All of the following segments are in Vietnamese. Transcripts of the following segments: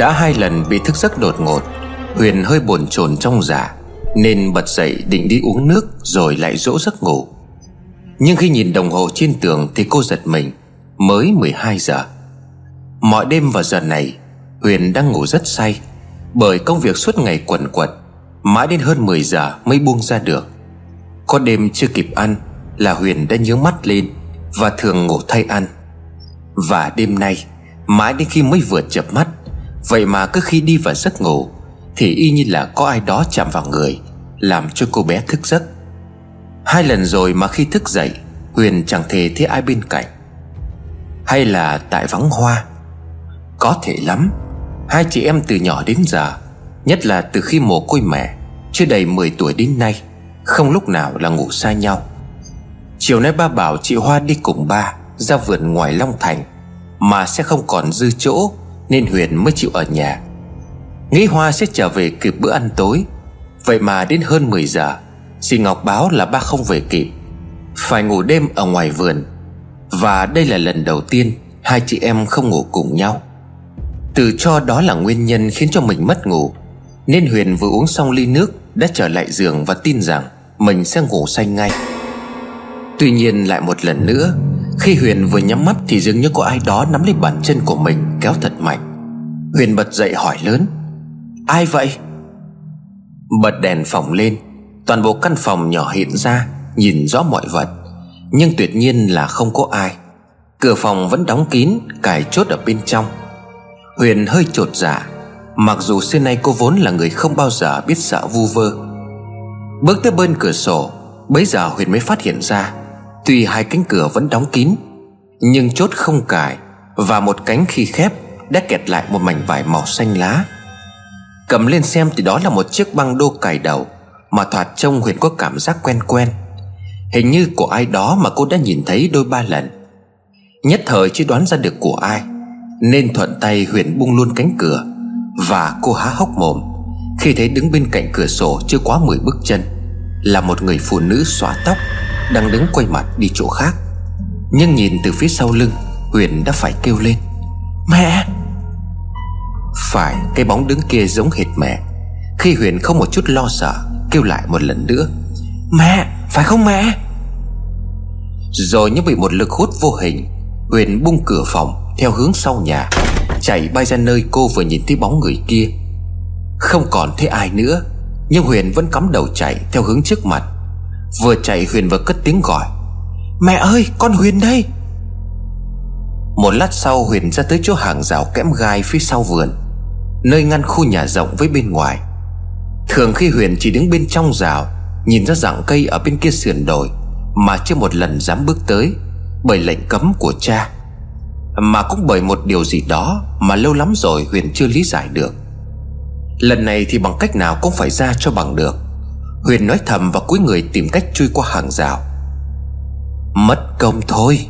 Đã hai lần bị thức giấc đột ngột. Huyền hơi bồn chồn trong giả Nên bật dậy định đi uống nước Rồi lại dỗ giấc ngủ. Nhưng khi nhìn đồng hồ trên tường Thì cô giật mình, Mới 12 giờ. Mọi đêm vào giờ này, Huyền đang ngủ rất say, Bởi công việc suốt ngày quẩn quật, Mãi đến hơn 10 giờ mới buông ra được. Có đêm chưa kịp ăn Là Huyền đã nhớ mắt lên Và thường ngủ thay ăn. Và đêm nay, Mãi đến khi mới vừa chập mắt Vậy mà cứ khi đi vào giấc ngủ, Thì y như là có ai đó chạm vào người, Làm cho cô bé thức giấc. Hai lần rồi mà khi thức dậy, Huyền chẳng thể thấy ai bên cạnh. Hay là tại vắng hoa? Có thể lắm. Hai chị em từ nhỏ đến giờ, Nhất là từ khi mồ côi mẹ, Chưa đầy 10 tuổi đến nay, Không lúc nào là ngủ xa nhau. Chiều nay ba bảo chị Hoa đi cùng ba Ra vườn ngoài Long Thành, Mà sẽ không còn dư chỗ. Nên Huyền mới chịu ở nhà. Nghĩ Hoa sẽ trở về kịp bữa ăn tối. Vậy mà đến hơn 10 giờ Dì Ngọc báo là ba không về kịp. Phải ngủ đêm ở ngoài vườn. Và đây là lần đầu tiên Hai chị em không ngủ cùng nhau. Từ cho đó là nguyên nhân khiến cho mình mất ngủ, Nên Huyền vừa uống xong ly nước Đã trở lại giường và tin rằng Mình sẽ ngủ say ngay. Tuy nhiên lại một lần nữa khi Huyền vừa nhắm mắt Thì dường như có ai đó nắm lấy bàn chân của mình, Kéo thật mạnh. Huyền bật dậy hỏi lớn, Ai vậy? Bật đèn phòng lên, Toàn bộ căn phòng nhỏ hiện ra, Nhìn rõ mọi vật, Nhưng tuyệt nhiên là không có ai. Cửa phòng vẫn đóng kín, Cài chốt ở bên trong. Huyền hơi trột dạ Mặc dù xưa nay cô vốn là người không bao giờ biết sợ vu vơ. Bước tới bên cửa sổ, Bấy giờ Huyền mới phát hiện ra Tuy hai cánh cửa vẫn đóng kín, Nhưng chốt không cài Và một cánh khi khép Đã kẹt lại một mảnh vải màu xanh lá. Cầm lên xem thì đó là một chiếc băng đô cài đầu Mà thoạt trông Huyền có cảm giác quen quen. Hình như của ai đó mà cô đã nhìn thấy đôi ba lần. Nhất thời chưa đoán ra được của ai, Nên thuận tay Huyền bung luôn cánh cửa Và cô há hốc mồm. Khi thấy đứng bên cạnh cửa sổ chưa quá 10 bước chân, Là một người phụ nữ xóa tóc. Đang đứng quay mặt đi chỗ khác. Nhưng nhìn từ phía sau lưng Huyền đã phải kêu lên. Mẹ! Phải cái bóng đứng kia giống hệt mẹ. Khi Huyền không một chút lo sợ Kêu lại một lần nữa. Mẹ! Phải không mẹ? Rồi như bị một lực hút vô hình Huyền bung cửa phòng Theo hướng sau nhà Chạy bay ra nơi cô vừa nhìn thấy bóng người kia. Không còn thấy ai nữa Nhưng Huyền vẫn cắm đầu chạy Theo hướng trước mặt Vừa chạy Huyền vừa cất tiếng gọi. Mẹ ơi, con Huyền đây. Một lát sau Huyền ra tới chỗ hàng rào kẽm gai phía sau vườn, Nơi ngăn khu nhà rộng với bên ngoài. Thường khi Huyền chỉ đứng bên trong rào, Nhìn ra dạng cây ở bên kia sườn đồi, Mà chưa một lần dám bước tới Bởi lệnh cấm của cha. Mà cũng bởi một điều gì đó Mà lâu lắm rồi Huyền chưa lý giải được. Lần này thì bằng cách nào cũng phải ra cho bằng được. Huyền nói thầm và cúi người tìm cách chui qua hàng rào. Mất công thôi.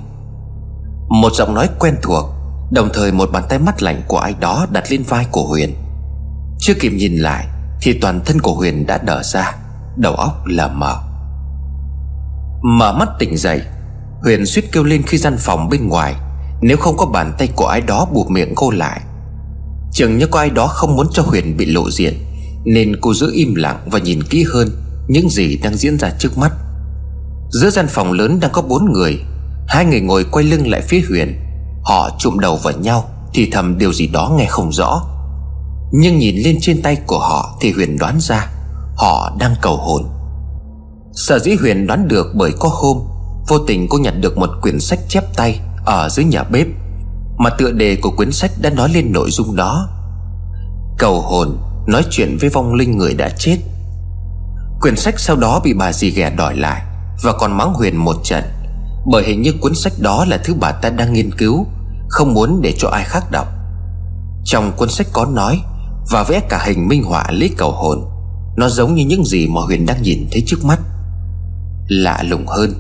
Một giọng nói quen thuộc, Đồng thời một bàn tay mắt lạnh của ai đó đặt lên vai của Huyền. Chưa kịp nhìn lại, Thì toàn thân của Huyền đã đờ ra, Đầu óc lờ mờ. Mở mắt tỉnh dậy, Huyền suýt kêu lên khi gian phòng bên ngoài, Nếu không có bàn tay của ai đó buộc miệng cô lại. Chừng như có ai đó không muốn cho Huyền bị lộ diện. Nên cô giữ im lặng và nhìn kỹ hơn Những gì đang diễn ra trước mắt. Giữa gian phòng lớn đang có bốn người, Hai người ngồi quay lưng lại phía Huyền. Họ chụm đầu vào nhau Thì thầm điều gì đó nghe không rõ. Nhưng nhìn lên trên tay của họ Thì Huyền đoán ra Họ đang cầu hồn. Sở dĩ Huyền đoán được bởi có hôm, Vô tình cô nhặt được một quyển sách chép tay Ở dưới nhà bếp, Mà tựa đề của quyển sách đã nói lên nội dung đó. Cầu hồn Nói chuyện với vong linh người đã chết. Quyển sách sau đó bị bà dì ghẻ đòi lại Và còn mắng Huyền một trận. Bởi hình như cuốn sách đó là thứ bà ta đang nghiên cứu, Không muốn để cho ai khác đọc. Trong cuốn sách có nói Và vẽ cả hình minh họa lý cầu hồn, Nó giống như những gì mà Huyền đang nhìn thấy trước mắt. Lạ lùng hơn,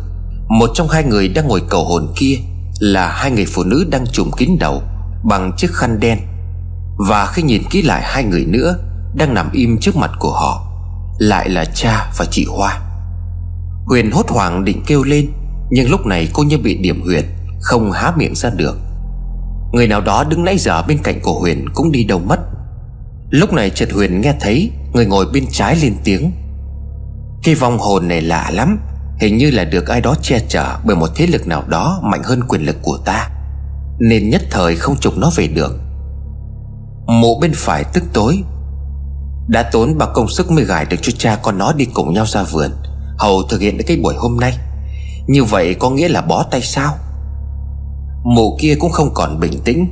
Một trong hai người đang ngồi cầu hồn kia Là hai người phụ nữ đang trùm kín đầu Bằng chiếc khăn đen. Và khi nhìn kỹ lại hai người nữa đang nằm im trước mặt của họ, Lại là cha và chị Hoa. Huyền hốt hoảng định kêu lên, Nhưng lúc này cô như bị điểm huyệt, Không há miệng ra được. Người nào đó đứng nãy giờ bên cạnh của Huyền cũng đi đâu mất. Lúc này chợt Huyền nghe thấy Người ngồi bên trái lên tiếng. Cái vong hồn này lạ lắm, Hình như là được ai đó che chở Bởi một thế lực nào đó mạnh hơn quyền lực của ta, Nên nhất thời không trục nó về được. Mộ bên phải tức tối đã tốn bao công sức mới gài được cho cha con nó đi cùng nhau ra vườn. Hầu thực hiện được cái buổi hôm nay. Như vậy có nghĩa là bó tay sao? Mụ kia cũng không còn bình tĩnh.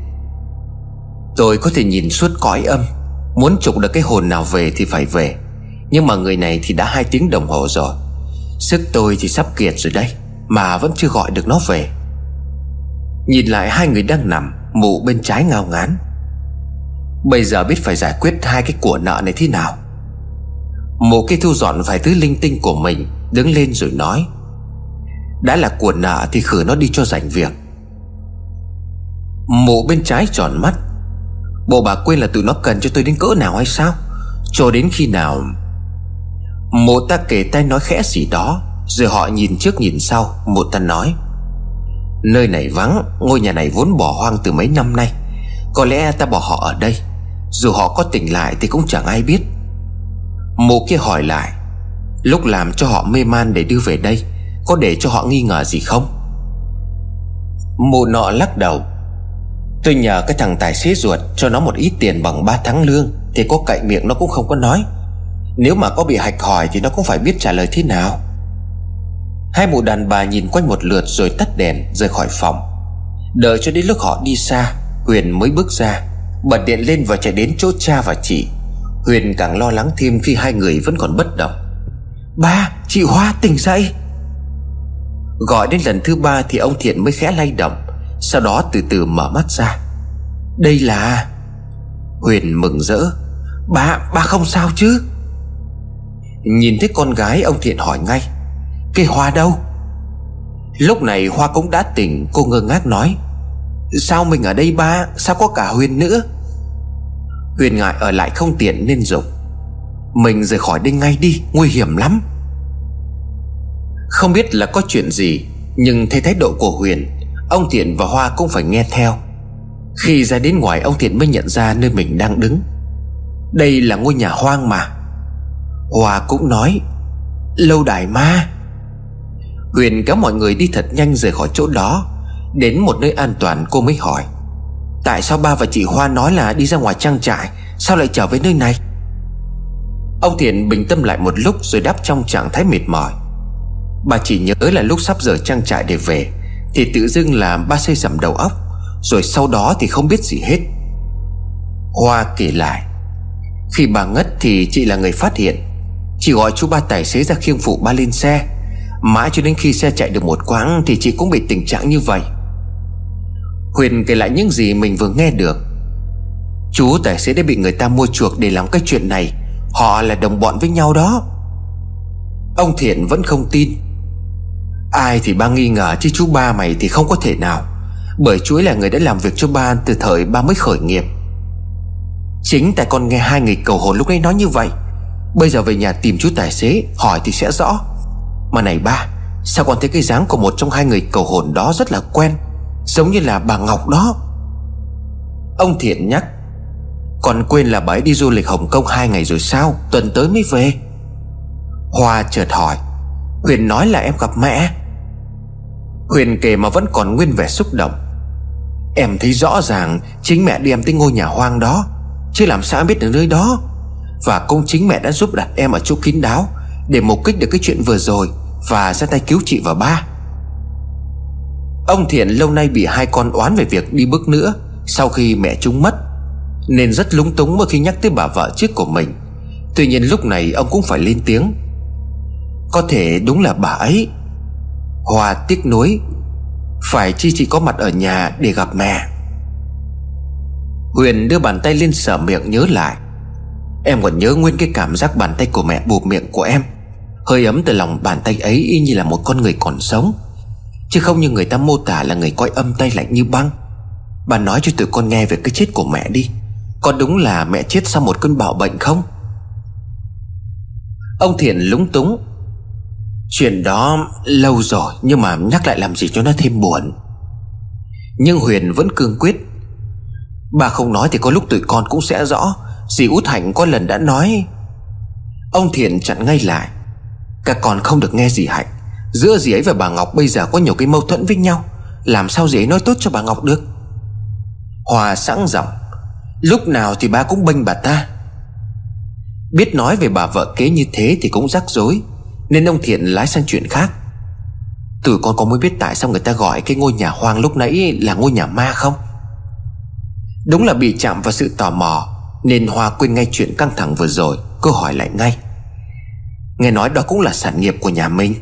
Tôi có thể nhìn suốt cõi âm. Muốn trục được cái hồn nào về thì phải về. Nhưng mà người này thì đã hai tiếng đồng hồ rồi. Sức tôi thì sắp kiệt rồi đây Mà vẫn chưa gọi được nó về. Nhìn lại hai người đang nằm, Mụ bên trái ngao ngán. Bây giờ biết phải giải quyết hai cái của nợ này thế nào. Mộ cái thu dọn vài thứ linh tinh của mình, Đứng lên rồi nói, Đã là của nợ thì khử nó đi cho rảnh việc. Mộ bên trái tròn mắt, Bộ bà quên là tụi nó cần cho tôi đến cỡ nào hay sao? Cho đến khi nào? Mộ ta kể tay nói khẽ gì đó, Rồi họ nhìn trước nhìn sau, mộ ta nói, Nơi này vắng, Ngôi nhà này vốn bỏ hoang từ mấy năm nay. Có lẽ ta bỏ họ ở đây. Dù họ có tỉnh lại thì cũng chẳng ai biết. Mụ kia hỏi lại, Lúc làm cho họ mê man để đưa về đây, Có để cho họ nghi ngờ gì không? Mụ nọ lắc đầu, Tôi nhờ cái thằng tài xế ruột Cho nó một ít tiền bằng 3 tháng lương, Thì có cậy miệng nó cũng không có nói. Nếu mà có bị hạch hỏi Thì nó cũng phải biết trả lời thế nào. Hai mụ đàn bà nhìn quanh một lượt Rồi tắt đèn rời khỏi phòng. Đợi cho đến lúc họ đi xa, Huyền mới bước ra. Bật điện lên và chạy đến chỗ cha và chị. Huyền càng lo lắng thêm khi hai người vẫn còn bất động. Ba, chị Hoa tỉnh dậy. Gọi đến lần thứ ba thì ông Thiện mới khẽ lay động sau đó từ từ mở mắt ra. Đây là Huyền mừng rỡ. Ba, ba không sao chứ? Nhìn thấy con gái ông Thiện hỏi ngay. Cây hoa đâu? Lúc này Hoa cũng đã tỉnh Cô ngơ ngác nói. Sao mình ở đây ba? Sao có cả Huyền nữa? Huyền ngại ở lại không tiện nên dục Mình rời khỏi đây ngay đi, Nguy hiểm lắm. Không biết là có chuyện gì, Nhưng thấy thái độ của Huyền, Ông Thiện và Hoa cũng phải nghe theo. Khi ra đến ngoài, ông Thiện mới nhận ra nơi mình đang đứng. Đây là ngôi nhà hoang mà. Hoa cũng nói, Lâu đài ma. Huyền kéo mọi người đi thật nhanh rời khỏi chỗ đó. Đến một nơi an toàn cô mới hỏi, Tại sao ba và chị Hoa nói là đi ra ngoài trang trại, Sao lại trở về nơi này? Ông Thiện bình tâm lại một lúc Rồi đáp trong trạng thái mệt mỏi, Bà chỉ nhớ là lúc sắp giờ trang trại để về, thì tự dưng là ba xây sầm đầu óc, Rồi sau đó thì không biết gì hết. Hoa kể lại, Khi bà ngất thì chị là người phát hiện, Chị gọi chú ba tài xế ra khiêng phụ ba lên xe, Mãi cho đến khi xe chạy được một quãng Thì chị cũng bị tình trạng như vậy. Huyền kể lại những gì mình vừa nghe được. Chú tài xế đã bị người ta mua chuộc để làm cái chuyện này. Họ là đồng bọn với nhau đó. Ông Thiện vẫn không tin. Ai thì ba nghi ngờ chứ chú ba mày thì không có thể nào, Bởi chú ấy là người đã làm việc cho ba từ thời ba mới khởi nghiệp. Chính tại con nghe hai người cầu hồn lúc ấy nói như vậy, Bây giờ về nhà tìm chú tài xế Hỏi thì sẽ rõ. Mà này ba, Sao con thấy cái dáng của một trong hai người cầu hồn đó rất là quen? Giống như là bà Ngọc đó. Ông Thiện nhắc Còn quên là bà ấy đi du lịch Hồng Kông hai ngày rồi sao? Tuần tới mới về. Hoa chợt hỏi, Huyền nói là em gặp mẹ. Huyền kể mà vẫn còn nguyên vẻ xúc động. Em thấy rõ ràng Chính mẹ đi em tới ngôi nhà hoang đó, Chứ làm sao biết được nơi đó? Và cũng chính mẹ đã giúp đặt em ở chỗ kín đáo Để mục kích được cái chuyện vừa rồi Và ra tay cứu chị và ba. Ông Thiện lâu nay bị hai con oán về việc đi bước nữa. Sau khi mẹ chúng mất, Nên rất lúng túng mỗi khi nhắc tới bà vợ trước của mình. Tuy nhiên lúc này ông cũng phải lên tiếng. Có thể đúng là bà ấy Hòa tiếc nuối. Phải chi chỉ có mặt ở nhà để gặp mẹ. Huyền đưa bàn tay lên sở miệng nhớ lại. Em còn nhớ nguyên cái cảm giác bàn tay của mẹ buộc miệng của em. Hơi ấm từ lòng bàn tay ấy y như là một con người còn sống. Chứ không như người ta mô tả là người coi âm tay lạnh như băng. Bà nói cho tụi con nghe về cái chết của mẹ đi. Có đúng là mẹ chết sau một cơn bạo bệnh không? Ông Thiện lúng túng. Chuyện đó lâu rồi, Nhưng mà nhắc lại làm gì cho nó thêm buồn. Nhưng Huyền vẫn cương quyết. Bà không nói thì có lúc tụi con cũng sẽ rõ. Dì út hạnh có lần đã nói. Ông Thiện chặn ngay lại. Các con không được nghe dì Hạnh. Giữa dì ấy và bà Ngọc bây giờ có nhiều cái mâu thuẫn với nhau. Làm sao dì ấy nói tốt cho bà Ngọc được? Hòa sẵn giọng. Lúc nào thì ba cũng bênh bà ta. Biết nói về bà vợ kế như thế thì cũng rắc rối, Nên ông Thiện lái sang chuyện khác. Tụi con có mới biết tại sao người ta gọi cái ngôi nhà hoang lúc nãy là ngôi nhà ma không? Đúng là bị chạm vào sự tò mò, Nên Hoa quên ngay chuyện căng thẳng vừa rồi Cô hỏi lại ngay. Nghe nói đó cũng là sản nghiệp của nhà mình.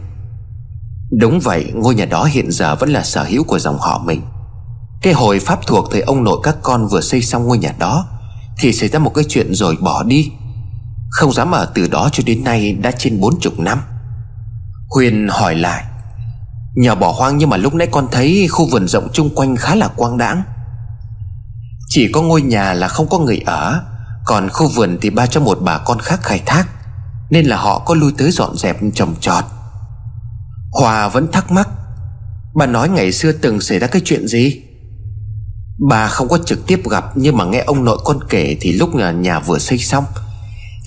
Đúng vậy, Ngôi nhà đó hiện giờ vẫn là sở hữu của dòng họ mình. Cái hồi pháp thuộc thời ông nội các con vừa xây xong ngôi nhà đó, Thì xảy ra một cái chuyện rồi bỏ đi. Không dám ở từ đó cho đến nay đã trên bốn chục năm. Huyền hỏi lại Nhà bỏ hoang nhưng mà lúc nãy con thấy khu vườn rộng chung quanh khá là quang đãng. Chỉ có ngôi nhà là không có người ở, Còn khu vườn thì ba cho một bà con khác khai thác, Nên là họ có lui tới dọn dẹp trồng trọt. Hòa vẫn thắc mắc. Bà nói ngày xưa từng xảy ra cái chuyện gì? Bà không có trực tiếp gặp Nhưng mà nghe ông nội con kể Thì lúc nhà, nhà vừa xây xong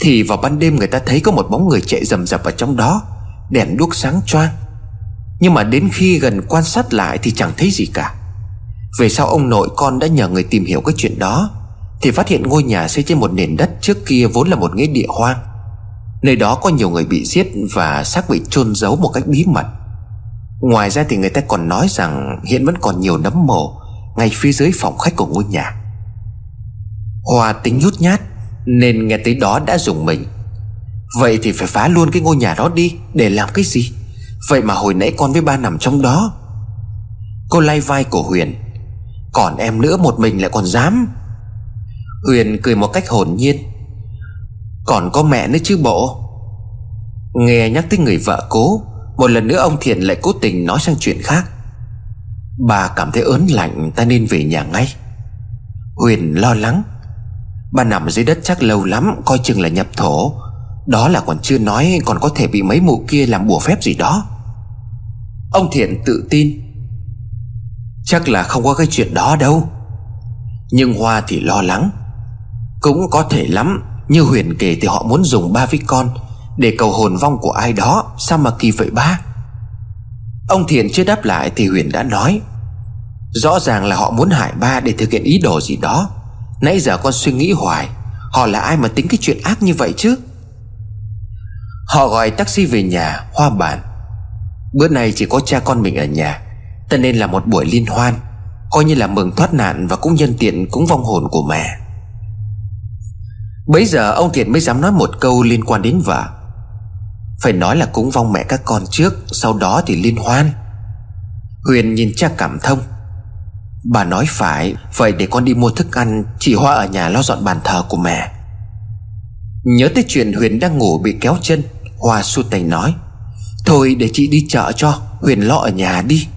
Thì vào ban đêm người ta thấy có một bóng người chạy rầm rập ở trong đó Đèn đuốc sáng choang. Nhưng mà đến khi gần quan sát lại Thì chẳng thấy gì cả. Về sau ông nội con đã nhờ người tìm hiểu cái chuyện đó Thì phát hiện ngôi nhà xây trên một nền đất Trước kia vốn là một nghĩa địa hoang. Nơi đó có nhiều người bị giết Và xác bị chôn giấu một cách bí mật. Ngoài ra thì người ta còn nói rằng Hiện vẫn còn nhiều nấm mồ Ngay phía dưới phòng khách của ngôi nhà. Hòa tính nhút nhát Nên nghe tới đó đã dùng mình. Vậy thì phải phá luôn cái ngôi nhà đó đi Để làm cái gì? Vậy mà hồi nãy con với ba nằm trong đó. Cô lay vai của Huyền. Còn em nữa một mình lại còn dám. Huyền cười một cách hồn nhiên. Còn có mẹ nữa chứ bộ. Nghe nhắc tới người vợ cố một lần nữa ông Thiện lại cố tình nói sang chuyện khác. Bà cảm thấy ớn lạnh, Ta nên về nhà ngay. Huyền lo lắng. Bà nằm dưới đất chắc lâu lắm, Coi chừng là nhập thổ. Đó là còn chưa nói, còn có thể bị mấy mụ kia làm bùa phép gì đó. Ông Thiện tự tin. Chắc là không có cái chuyện đó đâu. Nhưng Hoa thì lo lắng. Cũng có thể lắm, Như Huyền kể thì họ muốn dùng ba với con để cầu hồn vong của ai đó, Sao mà kỳ vậy ba? Ông Thiện chưa đáp lại thì Huyền đã nói, Rõ ràng là họ muốn hại ba Để thực hiện ý đồ gì đó. Nãy giờ con suy nghĩ hoài, Họ là ai mà tính cái chuyện ác như vậy chứ? Họ gọi taxi về nhà, Hoa bàn Bữa nay chỉ có cha con mình ở nhà Cho nên là một buổi liên hoan, Coi như là mừng thoát nạn Và cũng nhân tiện, cũng vong hồn của mẹ. Bấy giờ ông Thiện mới dám nói một câu liên quan đến vợ phải nói là cúng vong mẹ các con trước, Sau đó thì liên hoan. Huyền nhìn cha cảm thông. Bà nói phải, Vậy để con đi mua thức ăn, Chị Hoa ở nhà lo dọn bàn thờ của mẹ. Nhớ tới chuyện Huyền đang ngủ bị kéo chân, Hoa su tay nói, Thôi để chị đi chợ cho, Huyền lo ở nhà đi.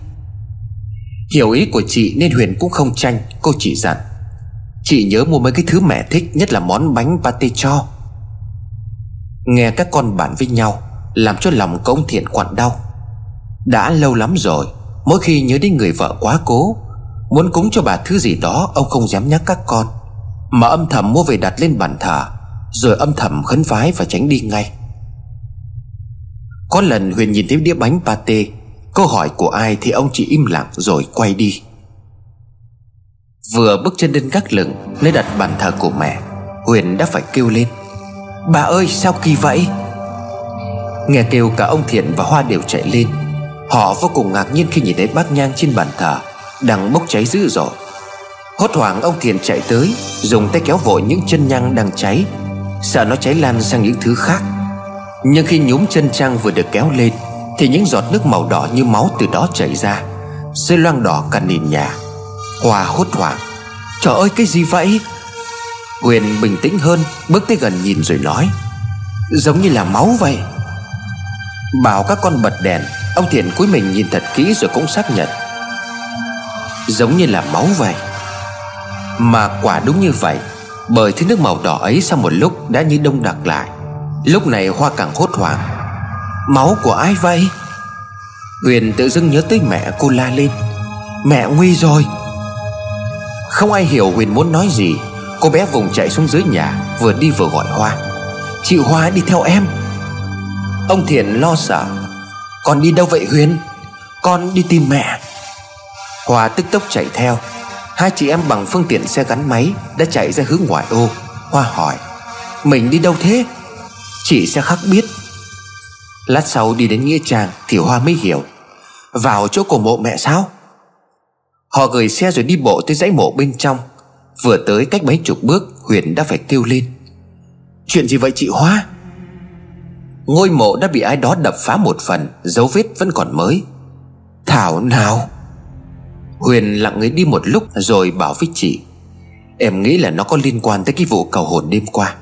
Hiểu ý của chị nên Huyền cũng không tranh, Cô chỉ dặn, Chị nhớ mua mấy cái thứ mẹ thích, Nhất là món bánh pate cho. Nghe các con bàn với nhau làm cho lòng của ông Thiện quặn đau. Đã lâu lắm rồi, Mỗi khi nhớ đến người vợ quá cố, Muốn cúng cho bà thứ gì đó, Ông không dám nhắc các con. Mà âm thầm mua về đặt lên bàn thờ, Rồi âm thầm khấn vái và tránh đi ngay. Có lần Huyền nhìn thấy đĩa bánh pate, Câu hỏi của ai thì ông chỉ im lặng rồi quay đi. Vừa bước chân lên gác lửng, Nơi đặt bàn thờ của mẹ, Huyền đã phải kêu lên, Bà ơi, sao kỳ vậy? Nghe kêu cả ông Thiện và Hoa đều chạy lên. Họ vô cùng ngạc nhiên khi nhìn thấy bát nhang trên bàn thờ Đang bốc cháy dữ dội. Hốt hoảng, ông Thiện chạy tới, Dùng tay kéo vội những chân nhang đang cháy, Sợ nó cháy lan sang những thứ khác. Nhưng khi nhúm chân trang vừa được kéo lên, Thì những giọt nước màu đỏ như máu từ đó chảy ra Rơi loang đỏ cả nền nhà. Hoa hốt hoảng, Trời ơi, cái gì vậy? Huyền bình tĩnh hơn, Bước tới gần nhìn rồi nói, Giống như là máu vậy. Bảo các con bật đèn, Ông Thiện cúi mình nhìn thật kỹ rồi cũng xác nhận. Giống như là máu vậy. Mà quả đúng như vậy, Bởi thứ nước màu đỏ ấy sau một lúc đã như đông đặc lại. Lúc này Hoa càng hốt hoảng. Máu của ai vậy? Huyền tự dưng nhớ tới mẹ cô la lên. Mẹ nguy rồi. Không ai hiểu Huyền muốn nói gì. Cô bé vùng chạy xuống dưới nhà, Vừa đi vừa gọi Hoa. Chị Hoa đi theo em. Ông Thiện lo sợ. Con đi đâu vậy Huyền Con đi tìm mẹ. Hoa tức tốc chạy theo, Hai chị em bằng phương tiện xe gắn máy Đã chạy ra hướng ngoại ô Hoa hỏi, Mình đi đâu thế? Chị sẽ khắc biết. Lát sau đi đến Nghĩa Trang, Thì Hoa mới hiểu, Vào chỗ cổ mộ mẹ sao? Họ gửi xe rồi đi bộ tới dãy mộ bên trong. Vừa tới cách mấy chục bước, Huyền đã phải kêu lên, Chuyện gì vậy chị Hoa? Ngôi mộ đã bị ai đó đập phá một phần, Dấu vết vẫn còn mới. Thảo nào? Huyền lặng người đi một lúc Rồi bảo với chị. Em nghĩ là nó có liên quan tới cái vụ cầu hồn đêm qua.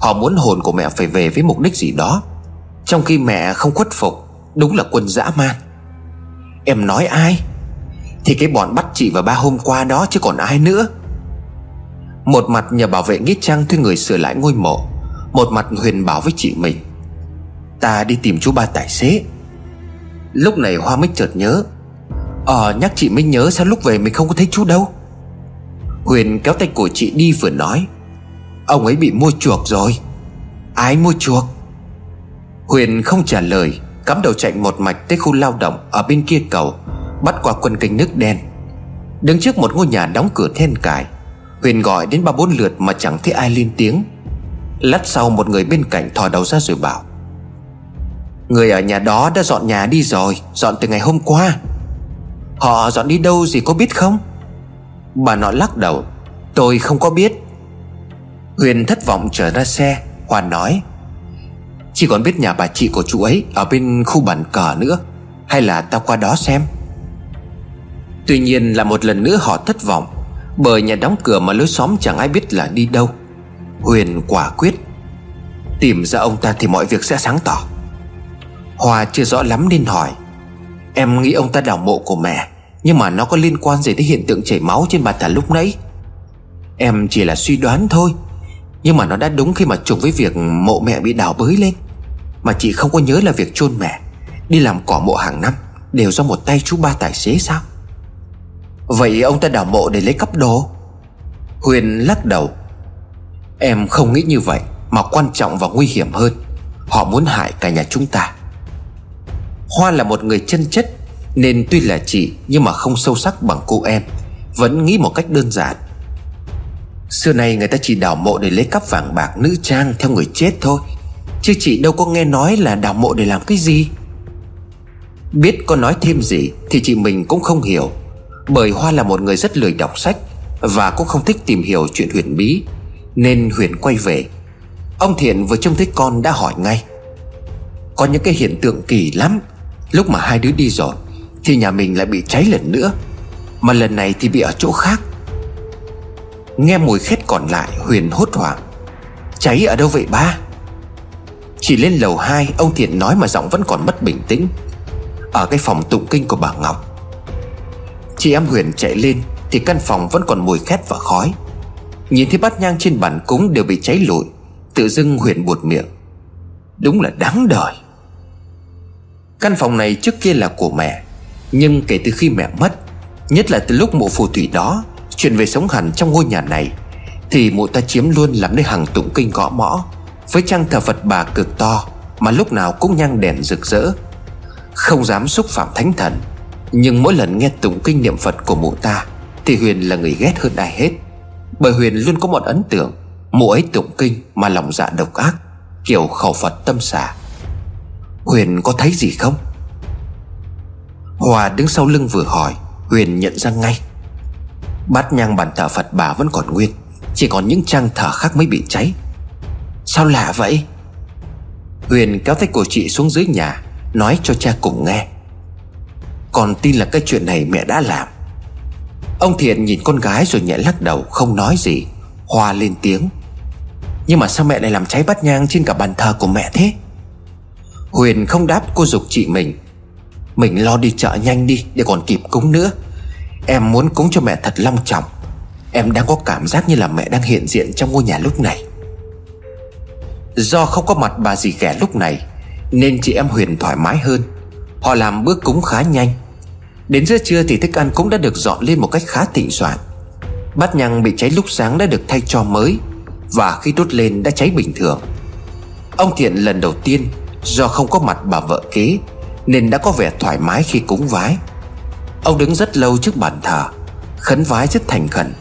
Họ muốn hồn của mẹ phải về với mục đích gì đó. Trong khi mẹ không khuất phục, Đúng là quân dã man. Em nói ai? Thì cái bọn bắt chị và ba hôm qua đó chứ còn ai nữa. Một mặt nhờ bảo vệ Nghĩa Trang thuê người sửa lại ngôi mộ, Một mặt Huyền bảo với chị mình. Ta đi tìm chú ba tài xế. Lúc này Hoa mới chợt nhớ. Ờ nhắc chị mới nhớ sao lúc về mình không có thấy chú đâu. Huyền kéo tay của chị đi vừa nói. Ông ấy bị mua chuộc rồi. Ai mua chuộc? Huyền không trả lời, Cắm đầu chạy một mạch tới khu lao động Ở bên kia cầu, Bắt qua quân kênh nước đen. Đứng trước một ngôi nhà đóng cửa then cài, Huyền gọi đến ba bốn lượt mà chẳng thấy ai lên tiếng. Lát sau một người bên cạnh thò đầu ra rồi bảo Người ở nhà đó đã dọn nhà đi rồi, Dọn từ ngày hôm qua. Họ dọn đi đâu gì có biết không? Bà nọ lắc đầu. Tôi không có biết. Huyền thất vọng trở ra xe Hoàn nói. Chỉ còn biết nhà bà chị của chú ấy Ở bên khu bản cờ nữa, Hay là tao qua đó xem? Tuy nhiên là một lần nữa họ thất vọng, Bởi nhà đóng cửa mà lối xóm chẳng ai biết là đi đâu. Huyền quả quyết. Tìm ra ông ta thì mọi việc sẽ sáng tỏ. Hòa chưa rõ lắm nên hỏi. Em nghĩ ông ta đào mộ của mẹ, Nhưng mà nó có liên quan gì tới hiện tượng chảy máu trên bàn thờ lúc nãy? Em chỉ là suy đoán thôi, Nhưng mà nó đã đúng khi mà trùng với việc mộ mẹ bị đào bới lên. Mà chị không có nhớ là việc chôn mẹ, Đi làm cỏ mộ hàng năm, Đều do một tay chú ba tài xế sao? Vậy ông ta đào mộ để lấy cắp đồ? Huyền lắc đầu. Em không nghĩ như vậy, Mà quan trọng và nguy hiểm hơn, Họ muốn hại cả nhà chúng ta. Hoa là một người chân chất, Nên tuy là chị Nhưng mà không sâu sắc bằng cô em, Vẫn nghĩ một cách đơn giản. Xưa nay người ta chỉ đào mộ để lấy cắp vàng bạc nữ trang theo người chết thôi, Chứ chị đâu có nghe nói là đào mộ để làm cái gì. Biết có nói thêm gì Thì chị mình cũng không hiểu, Bởi Hoa là một người rất lười đọc sách Và cũng không thích tìm hiểu chuyện huyền bí, Nên Huyền quay về. Ông Thiện vừa trông thấy con đã hỏi ngay, Có những cái hiện tượng kỳ lắm Lúc mà hai đứa đi rồi, Thì nhà mình lại bị cháy lần nữa. Mà lần này thì bị ở chỗ khác. Nghe mùi khét còn lại, Huyền hốt hoảng. Cháy ở đâu vậy ba? Chỉ lên lầu 2 Ông Thiện nói mà giọng vẫn còn mất bình tĩnh. Ở cái phòng tụng kinh của bà Ngọc. Chị em Huyền chạy lên, Thì căn phòng vẫn còn mùi khét và khói. Nhìn thấy bát nhang trên bàn cúng đều bị cháy lụi, Tự dưng Huyền buột miệng. Đúng là đáng đời. Căn phòng này trước kia là của mẹ, Nhưng kể từ khi mẹ mất, Nhất là từ lúc mụ phù thủy đó Chuyển về sống hẳn trong ngôi nhà này, Thì mụ ta chiếm luôn làm nơi hàng tụng kinh gõ mõ, Với trang thờ Phật bà cực to Mà lúc nào cũng nhang đèn rực rỡ. Không dám xúc phạm thánh thần, Nhưng mỗi lần nghe tụng kinh niệm Phật của mụ ta Thì Huyền là người ghét hơn ai hết. Bởi Huyền luôn có một ấn tượng Mụ ấy tụng kinh mà lòng dạ độc ác, Kiểu khẩu Phật tâm xả. Huyền có thấy gì không? Hòa đứng sau lưng vừa hỏi, Huyền nhận ra ngay. Bát nhang bàn thờ Phật bà vẫn còn nguyên, Chỉ còn những trang thờ khác mới bị cháy. Sao lạ vậy? Huyền kéo tay của chị xuống dưới nhà, Nói cho cha cùng nghe. Còn tin là cái chuyện này mẹ đã làm. Ông Thiện nhìn con gái rồi nhẹ lắc đầu, Không nói gì. Hoa lên tiếng. Nhưng mà sao mẹ lại làm cháy bát nhang trên cả bàn thờ của mẹ thế? Huyền không đáp cô dục chị mình. Mình lo đi chợ nhanh đi Để còn kịp cúng nữa. Em muốn cúng cho mẹ thật long trọng. Em đang có cảm giác như là mẹ đang hiện diện trong ngôi nhà lúc này. Do không có mặt bà dì ghẻ lúc này, Nên chị em Huyền thoải mái hơn. Họ làm bữa cúng khá nhanh. Đến giữa trưa thì thức ăn cũng đã được dọn lên một cách khá thịnh soạn. Bát nhang bị cháy lúc sáng đã được thay cho mới, Và khi đốt lên đã cháy bình thường. Ông Thiện lần đầu tiên Do không có mặt bà vợ kế, Nên đã có vẻ thoải mái khi cúng vái. Ông đứng rất lâu trước bàn thờ, Khấn vái rất thành khẩn,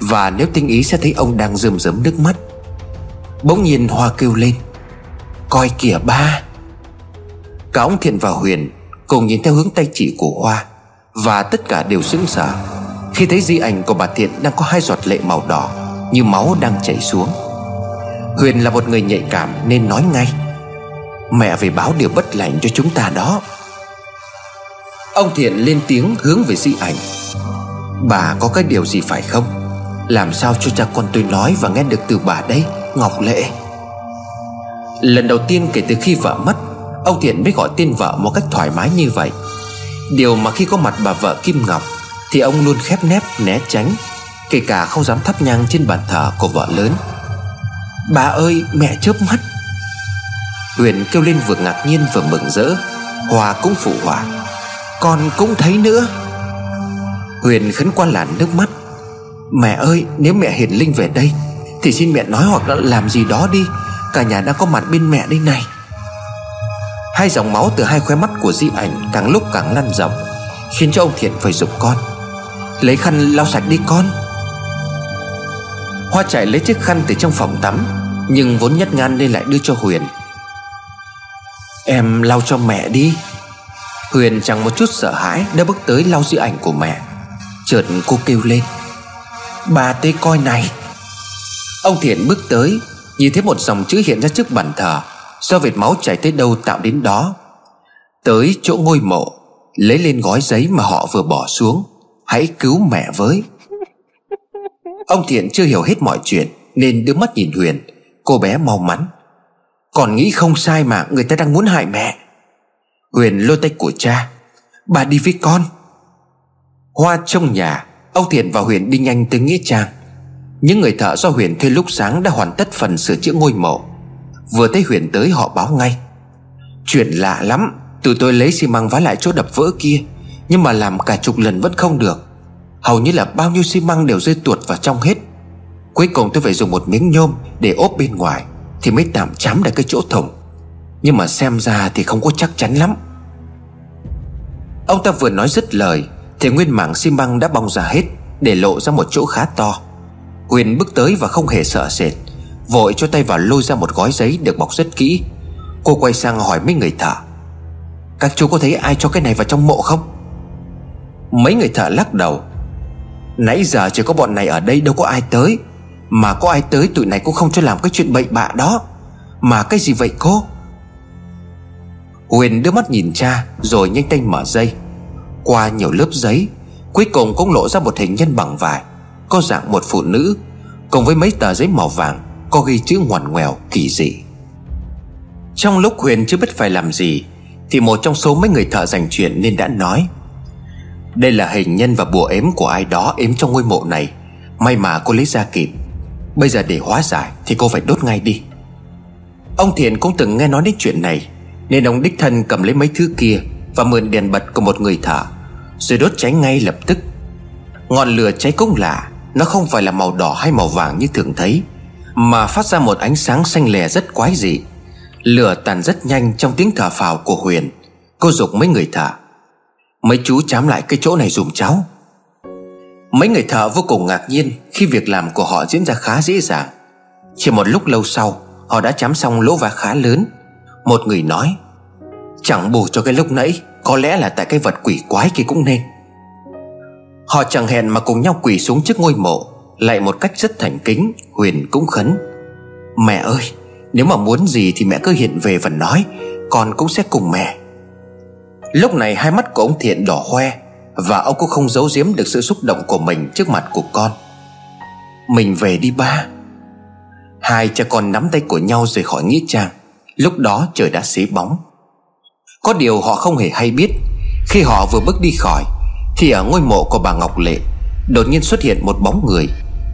Và nếu tinh ý sẽ thấy ông đang rơm rớm nước mắt, Bỗng nhiên Hoa kêu lên, Coi kìa ba! Cả ông Thiện và Huyền Cùng nhìn theo hướng tay chỉ của Hoa, Và tất cả đều sững sờ Khi thấy di ảnh của bà Thiện đang có hai giọt lệ màu đỏ Như máu đang chảy xuống. Huyền là một người nhạy cảm nên nói ngay Mẹ về báo điều bất lành cho chúng ta đó. Ông Thiện lên tiếng hướng về di ảnh. Bà có cái điều gì phải không? Làm sao cho cha con tôi nói và nghe được từ bà đây, Ngọc Lệ? Lần đầu tiên kể từ khi vợ mất, Ông Thiện mới gọi tên vợ một cách thoải mái như vậy. Điều mà khi có mặt bà vợ Kim Ngọc Thì ông luôn khép nép, né tránh, Kể cả không dám thắp nhang trên bàn thờ của vợ lớn. Bà ơi, mẹ chớp mắt. Huyền kêu lên vừa ngạc nhiên vừa mừng rỡ. Hòa cũng phụ hòa. Con cũng thấy nữa. Huyền khấn qua làn nước mắt. Mẹ ơi, nếu mẹ hiển linh về đây, Thì xin mẹ nói hoặc là làm gì đó đi. Cả nhà đang có mặt bên mẹ đây này. Hai dòng máu từ hai khóe mắt của di ảnh Càng lúc càng lăn rộng Khiến cho ông Thiện phải dục con. Lấy khăn lau sạch đi con. Hoa chạy lấy chiếc khăn từ trong phòng tắm, Nhưng vốn nhất ngan nên lại đưa cho Huyền. Em lau cho mẹ đi. Huyền chẳng một chút sợ hãi, Đã bước tới lau di ảnh của mẹ. Chợt cô kêu lên. Bà tê coi này. Ông Thiện bước tới, Nhìn thấy một dòng chữ hiện ra trước bàn thờ. Do vệt máu chảy tới đâu tạo đến đó. Tới chỗ ngôi mộ, Lấy lên gói giấy mà họ vừa bỏ xuống. Hãy cứu mẹ với. Ông Thiện chưa hiểu hết mọi chuyện, Nên đưa mắt nhìn Huyền. Cô bé mau mắn. Còn nghĩ không sai mà, người ta đang muốn hại mẹ. Huyền lôi tay của cha. Bà đi với con. Hoa trong nhà, Âu Thiện và Huyền đi nhanh tới Nghĩa Trang. Những người thợ do Huyền thuê lúc sáng Đã hoàn tất phần sửa chữa ngôi mộ. Vừa thấy Huyền tới, họ báo ngay. Chuyện lạ lắm, Tụi tôi lấy xi măng vá lại chỗ đập vỡ kia, Nhưng mà làm cả chục lần vẫn không được. Hầu như là bao nhiêu xi măng đều rơi tuột vào trong hết. Cuối cùng tôi phải dùng một miếng nhôm Để ốp bên ngoài. Thì mới tạm chám được cái chỗ thủng. Nhưng mà xem ra thì không có chắc chắn lắm. Ông ta vừa nói dứt lời, Thì nguyên mảng xi măng đã bong ra hết, Để lộ ra một chỗ khá to. Huyền bước tới và không hề sợ sệt, Vội cho tay vào lôi ra một gói giấy Được bọc rất kỹ. Cô quay sang hỏi mấy người thợ, Các chú có thấy ai cho cái này vào trong mộ không? Mấy người thợ lắc đầu, Nãy giờ chỉ có bọn này ở đây, đâu có ai tới. Mà có ai tới tụi này cũng không cho làm cái chuyện bậy bạ đó. Mà cái gì vậy cô? Huyền đưa mắt nhìn cha, Rồi nhanh tay mở dây. Qua nhiều lớp giấy, Cuối cùng cũng lộ ra một hình nhân bằng vải. Có dạng một phụ nữ, Cùng với mấy tờ giấy màu vàng, Có ghi chữ ngoằn ngoèo, kỳ dị. Trong lúc Huyền chưa biết phải làm gì, Thì một trong số mấy người thợ dành chuyện nên đã nói, đây là hình nhân và bùa ếm của ai đó ếm trong ngôi mộ này. May mà cô lấy ra kịp. Bây giờ để hóa giải thì cô phải đốt ngay đi. Ông Thiện cũng từng nghe nói đến chuyện này, Nên ông đích thân cầm lấy mấy thứ kia Và mượn đèn bật của một người thợ, Rồi đốt cháy ngay lập tức. Ngọn lửa cháy cũng lạ, Nó không phải là màu đỏ hay màu vàng như thường thấy, Mà phát ra một ánh sáng xanh lè rất quái dị. Lửa tàn rất nhanh trong tiếng thở phào của Huyền, Cô dục mấy người thợ. Mấy chú chám lại cái chỗ này dùm cháu. Mấy người thợ vô cùng ngạc nhiên Khi việc làm của họ diễn ra khá dễ dàng. Chỉ một lúc lâu sau, Họ đã chám xong lỗ vá khá lớn. Một người nói, Chẳng bù cho cái lúc nãy, Có lẽ là tại cái vật quỷ quái kia cũng nên. Họ chẳng hẹn mà cùng nhau quỳ xuống trước ngôi mộ, Lại một cách rất thành kính, Huyền cũng khấn, Mẹ ơi, Nếu mà muốn gì thì mẹ cứ hiện về và nói, Con cũng sẽ cùng mẹ. Lúc này hai mắt của ông Thiện đỏ hoe và ông cũng không giấu giếm được sự xúc động của mình trước mặt của con. Mình về đi ba. Hai cha con nắm tay của nhau rời khỏi nghĩa trang. Lúc đó trời đã xế bóng. Có điều họ không hề hay biết, Khi họ vừa bước đi khỏi, Thì ở ngôi mộ của bà Ngọc Lệ, Đột nhiên xuất hiện một bóng người,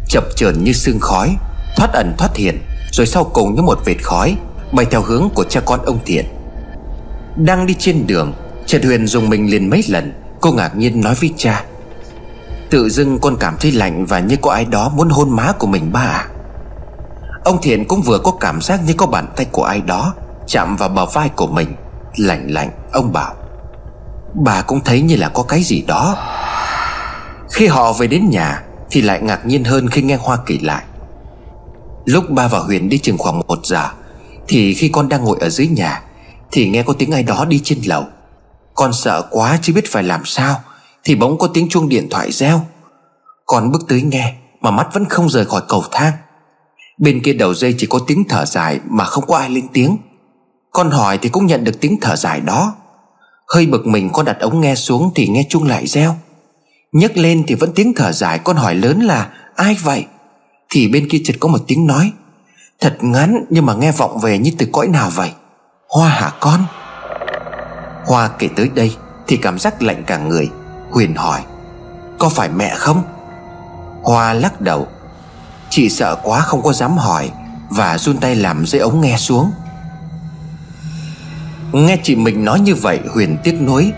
Chập chờn như sương khói, Thoát ẩn thoát hiện, Rồi sau cùng như một vệt khói, Bay theo hướng của cha con ông Thiện. Đang đi trên đường, Trần Huyền dùng mình liền mấy lần Cô ngạc nhiên nói với cha, Tự dưng con cảm thấy lạnh Và như có ai đó muốn hôn má của mình ba à? Ông Thiện cũng vừa có cảm giác như có bàn tay của ai đó Chạm vào bờ vai của mình. Lạnh lạnh, ông bảo, Bà cũng thấy như là có cái gì đó. Khi họ về đến nhà Thì lại ngạc nhiên hơn khi nghe Hoa kể lại. Lúc ba và Huyền đi chừng khoảng một giờ Thì khi con đang ngồi ở dưới nhà Thì nghe có tiếng ai đó đi trên lầu. Con sợ quá chứ biết phải làm sao, Thì bỗng có tiếng chuông điện thoại reo. Con bước tới nghe, Mà mắt vẫn không rời khỏi cầu thang. Bên kia đầu dây chỉ có tiếng thở dài Mà không có ai lên tiếng. Con hỏi thì cũng nhận được tiếng thở dài đó. Hơi bực mình, con đặt ống nghe xuống Thì nghe chuông lại reo. Nhấc lên thì vẫn tiếng thở dài, Con hỏi lớn là, ai vậy? Thì bên kia chợt có một tiếng nói, Thật ngắn nhưng mà nghe vọng về như từ cõi nào vậy? Hoa hả con? Hoa kể tới đây Thì cảm giác lạnh cả người, Huyền hỏi, Có phải mẹ không? Hoa lắc đầu Chị sợ quá không có dám hỏi Và run tay làm dây ống nghe xuống. Nghe chị mình nói như vậy, Huyền tiếc nuối,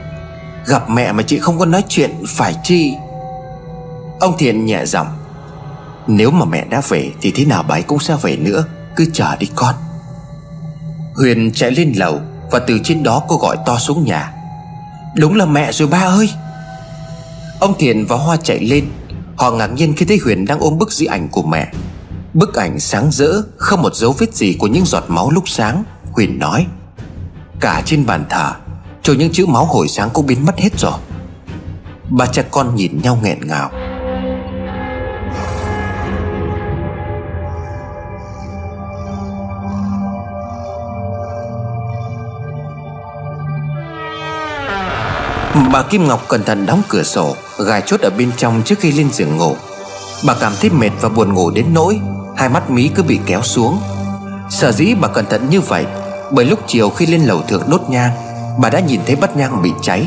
Gặp mẹ mà chị không có nói chuyện, Phải chi? Ông Thiện nhẹ giọng, Nếu mà mẹ đã về Thì thế nào bà ấy cũng sẽ về nữa, Cứ chờ đi con. Huyền chạy lên lầu và từ trên đó cô gọi to xuống nhà. Đúng là mẹ rồi ba ơi. Ông Thiện và Hoa chạy lên. Họ ngạc nhiên khi thấy Huyền đang ôm bức di ảnh của mẹ. Bức ảnh sáng rỡ, Không một dấu vết gì của những giọt máu lúc sáng, Huyền nói. Cả trên bàn thờ Cho những chữ máu hồi sáng cũng biến mất hết rồi. Ba cha con nhìn nhau nghẹn ngào. Bà Kim Ngọc cẩn thận đóng cửa sổ, Gài chốt ở bên trong trước khi lên giường ngủ. Bà cảm thấy mệt và buồn ngủ đến nỗi Hai mắt mí cứ bị kéo xuống. Sở dĩ bà cẩn thận như vậy, Bởi lúc chiều khi lên lầu thượng đốt nhang, Bà đã nhìn thấy bát nhang bị cháy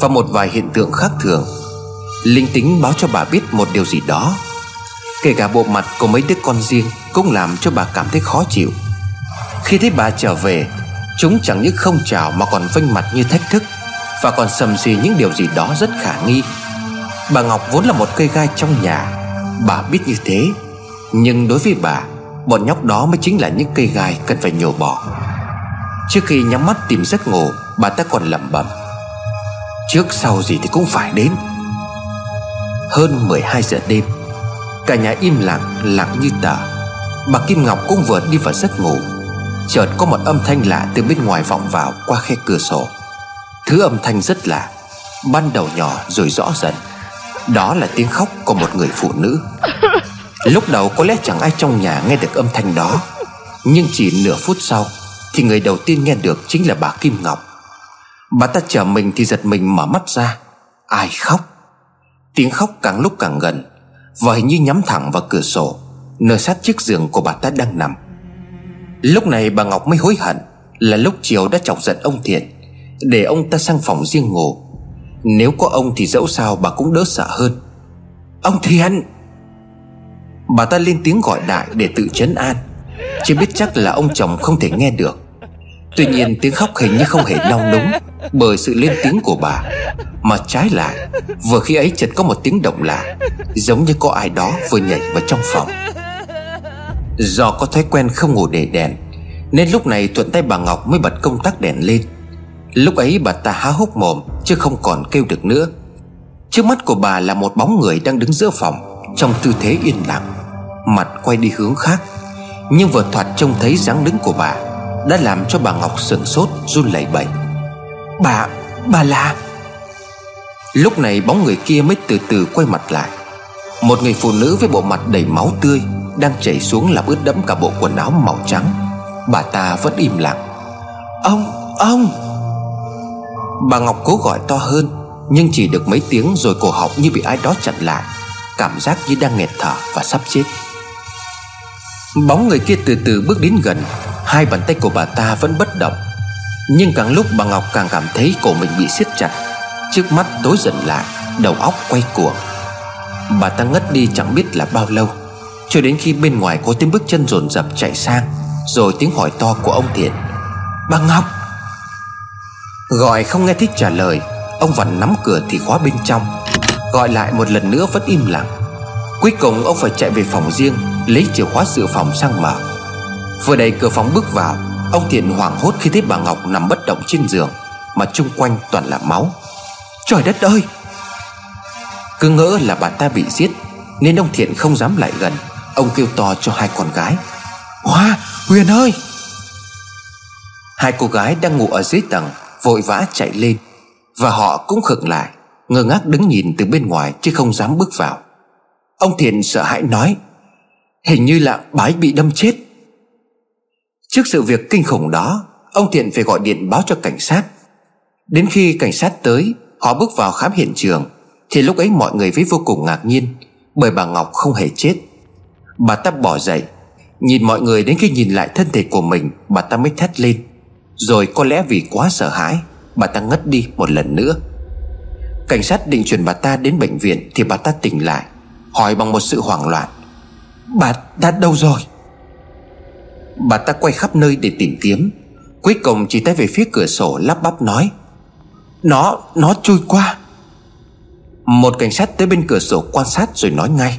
Và một vài hiện tượng khác thường. Linh tính báo cho bà biết một điều gì đó. Kể cả bộ mặt của mấy đứa con riêng Cũng làm cho bà cảm thấy khó chịu. Khi thấy bà trở về, Chúng chẳng những không chào mà còn vênh mặt như thách thức và còn sầm xì những điều gì đó rất khả nghi. Bà Ngọc vốn là một cây gai trong nhà, Bà biết như thế. Nhưng đối với bà, Bọn nhóc đó mới chính là những cây gai cần phải nhổ bỏ. Trước khi nhắm mắt tìm giấc ngủ, Bà ta còn lẩm bẩm, Trước sau gì thì cũng phải đến. Hơn 12 giờ đêm, Cả nhà im lặng lặng như tờ. Bà Kim Ngọc cũng vừa đi vào giấc ngủ, Chợt có một âm thanh lạ từ bên ngoài vọng vào qua khe cửa sổ. Thứ âm thanh rất lạ, Ban đầu nhỏ rồi rõ dần Đó là tiếng khóc của một người phụ nữ. Lúc đầu có lẽ chẳng ai trong nhà nghe được âm thanh đó, Nhưng chỉ nửa phút sau Thì người đầu tiên nghe được chính là bà Kim Ngọc. Bà ta chờ mình thì giật mình mở mắt ra. Ai khóc? Tiếng khóc càng lúc càng gần, Và hình như nhắm thẳng vào cửa sổ, Nơi sát chiếc giường của bà ta đang nằm. Lúc này bà Ngọc mới hối hận Là lúc chiều đã chọc giận ông Thiện để ông ta sang phòng riêng ngủ. Nếu có ông thì dẫu sao bà cũng đỡ sợ hơn. Ông Thiện Bà ta lên tiếng gọi đại để tự chấn an. Chỉ biết chắc là ông chồng không thể nghe được. Tuy nhiên tiếng khóc hình như không hề nao núng Bởi sự lên tiếng của bà. Mà trái lại, Vừa khi ấy chợt có một tiếng động lạ, Giống như có ai đó vừa nhảy vào trong phòng. Do có thói quen không ngủ để đèn, Nên lúc này thuận tay bà Ngọc mới bật công tắc đèn lên. Lúc ấy bà ta há hốc mồm Chứ không còn kêu được nữa. Trước mắt của bà là một bóng người đang đứng giữa phòng Trong tư thế yên lặng Mặt quay đi hướng khác. Nhưng vừa thoạt trông thấy dáng đứng của bà Đã làm cho bà Ngọc sừng sốt run lẩy bẩy. Bà, bà là? Lúc này bóng người kia mới từ từ quay mặt lại. Một người phụ nữ với bộ mặt đầy máu tươi Đang chảy xuống làm ướt đẫm cả bộ quần áo màu trắng. Bà ta vẫn im lặng. Ông, ông Bà Ngọc cố gọi to hơn, Nhưng chỉ được mấy tiếng rồi cổ họng như bị ai đó chặn lại. Cảm giác như đang nghẹt thở và sắp chết. Bóng người kia từ từ bước đến gần. Hai bàn tay của bà ta vẫn bất động. Nhưng càng lúc bà Ngọc càng cảm thấy cổ mình bị siết chặt. Trước mắt tối dần lại, Đầu óc quay cuồng. Bà ta ngất đi chẳng biết là bao lâu. Cho đến khi bên ngoài có tiếng bước chân rồn rập chạy sang, Rồi tiếng hỏi to của ông Thiện. Bà Ngọc! Gọi không nghe thích trả lời, Ông vặn nắm cửa thì khóa bên trong. Gọi lại một lần nữa vẫn im lặng. Cuối cùng ông phải chạy về phòng riêng, Lấy chìa khóa dự phòng sang mở. Vừa đẩy cửa phòng bước vào, Ông Thiện hoảng hốt khi thấy bà Ngọc nằm bất động trên giường, Mà chung quanh toàn là máu. Trời đất ơi! Cứ ngỡ là bà ta bị giết, Nên ông Thiện không dám lại gần. Ông kêu to cho hai con gái. Hoa, Huyền ơi! Hai cô gái đang ngủ ở dưới tầng. Vội vã chạy lên. Và họ cũng khựng lại, Ngơ ngác đứng nhìn từ bên ngoài Chứ không dám bước vào. Ông Thiện sợ hãi nói, Hình như là bà ấy bị đâm chết. Trước sự việc kinh khủng đó, Ông Thiện phải gọi điện báo cho cảnh sát. Đến khi cảnh sát tới, Họ bước vào khám hiện trường, Thì lúc ấy mọi người với vô cùng ngạc nhiên, Bởi bà Ngọc không hề chết. Bà ta bỏ dậy, Nhìn mọi người đến khi nhìn lại thân thể của mình, Bà ta mới thét lên. Rồi có lẽ vì quá sợ hãi Bà ta ngất đi một lần nữa. Cảnh sát định chuyển bà ta đến bệnh viện Thì bà ta tỉnh lại Hỏi bằng một sự hoảng loạn. Bà ta đâu rồi? Bà ta quay khắp nơi để tìm kiếm. Cuối cùng chỉ tay về phía cửa sổ lắp bắp nói Nó, nó trôi qua. Một cảnh sát tới bên cửa sổ quan sát rồi nói ngay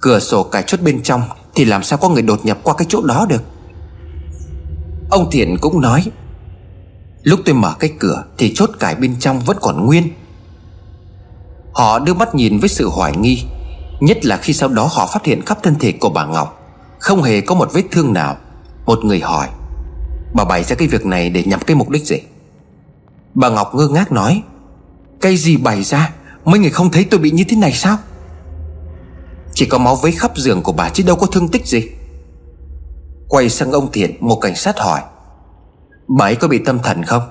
Cửa sổ cài chốt bên trong Thì làm sao có người đột nhập qua cái chỗ đó được? Ông Thiện cũng nói, Lúc tôi mở cái cửa Thì chốt cài bên trong vẫn còn nguyên. Họ đưa mắt nhìn với sự hoài nghi, Nhất là khi sau đó họ phát hiện khắp thân thể của bà Ngọc, Không hề có một vết thương nào. Một người hỏi, Bà bày ra cái việc này để nhằm cái mục đích gì? Bà Ngọc ngơ ngác nói, Cái gì bày ra? Mấy người không thấy tôi bị như thế này sao? Chỉ có máu vấy khắp giường của bà Chứ đâu có thương tích gì. Quay sang ông Thiện Một cảnh sát hỏi, Bà ấy có bị tâm thần không?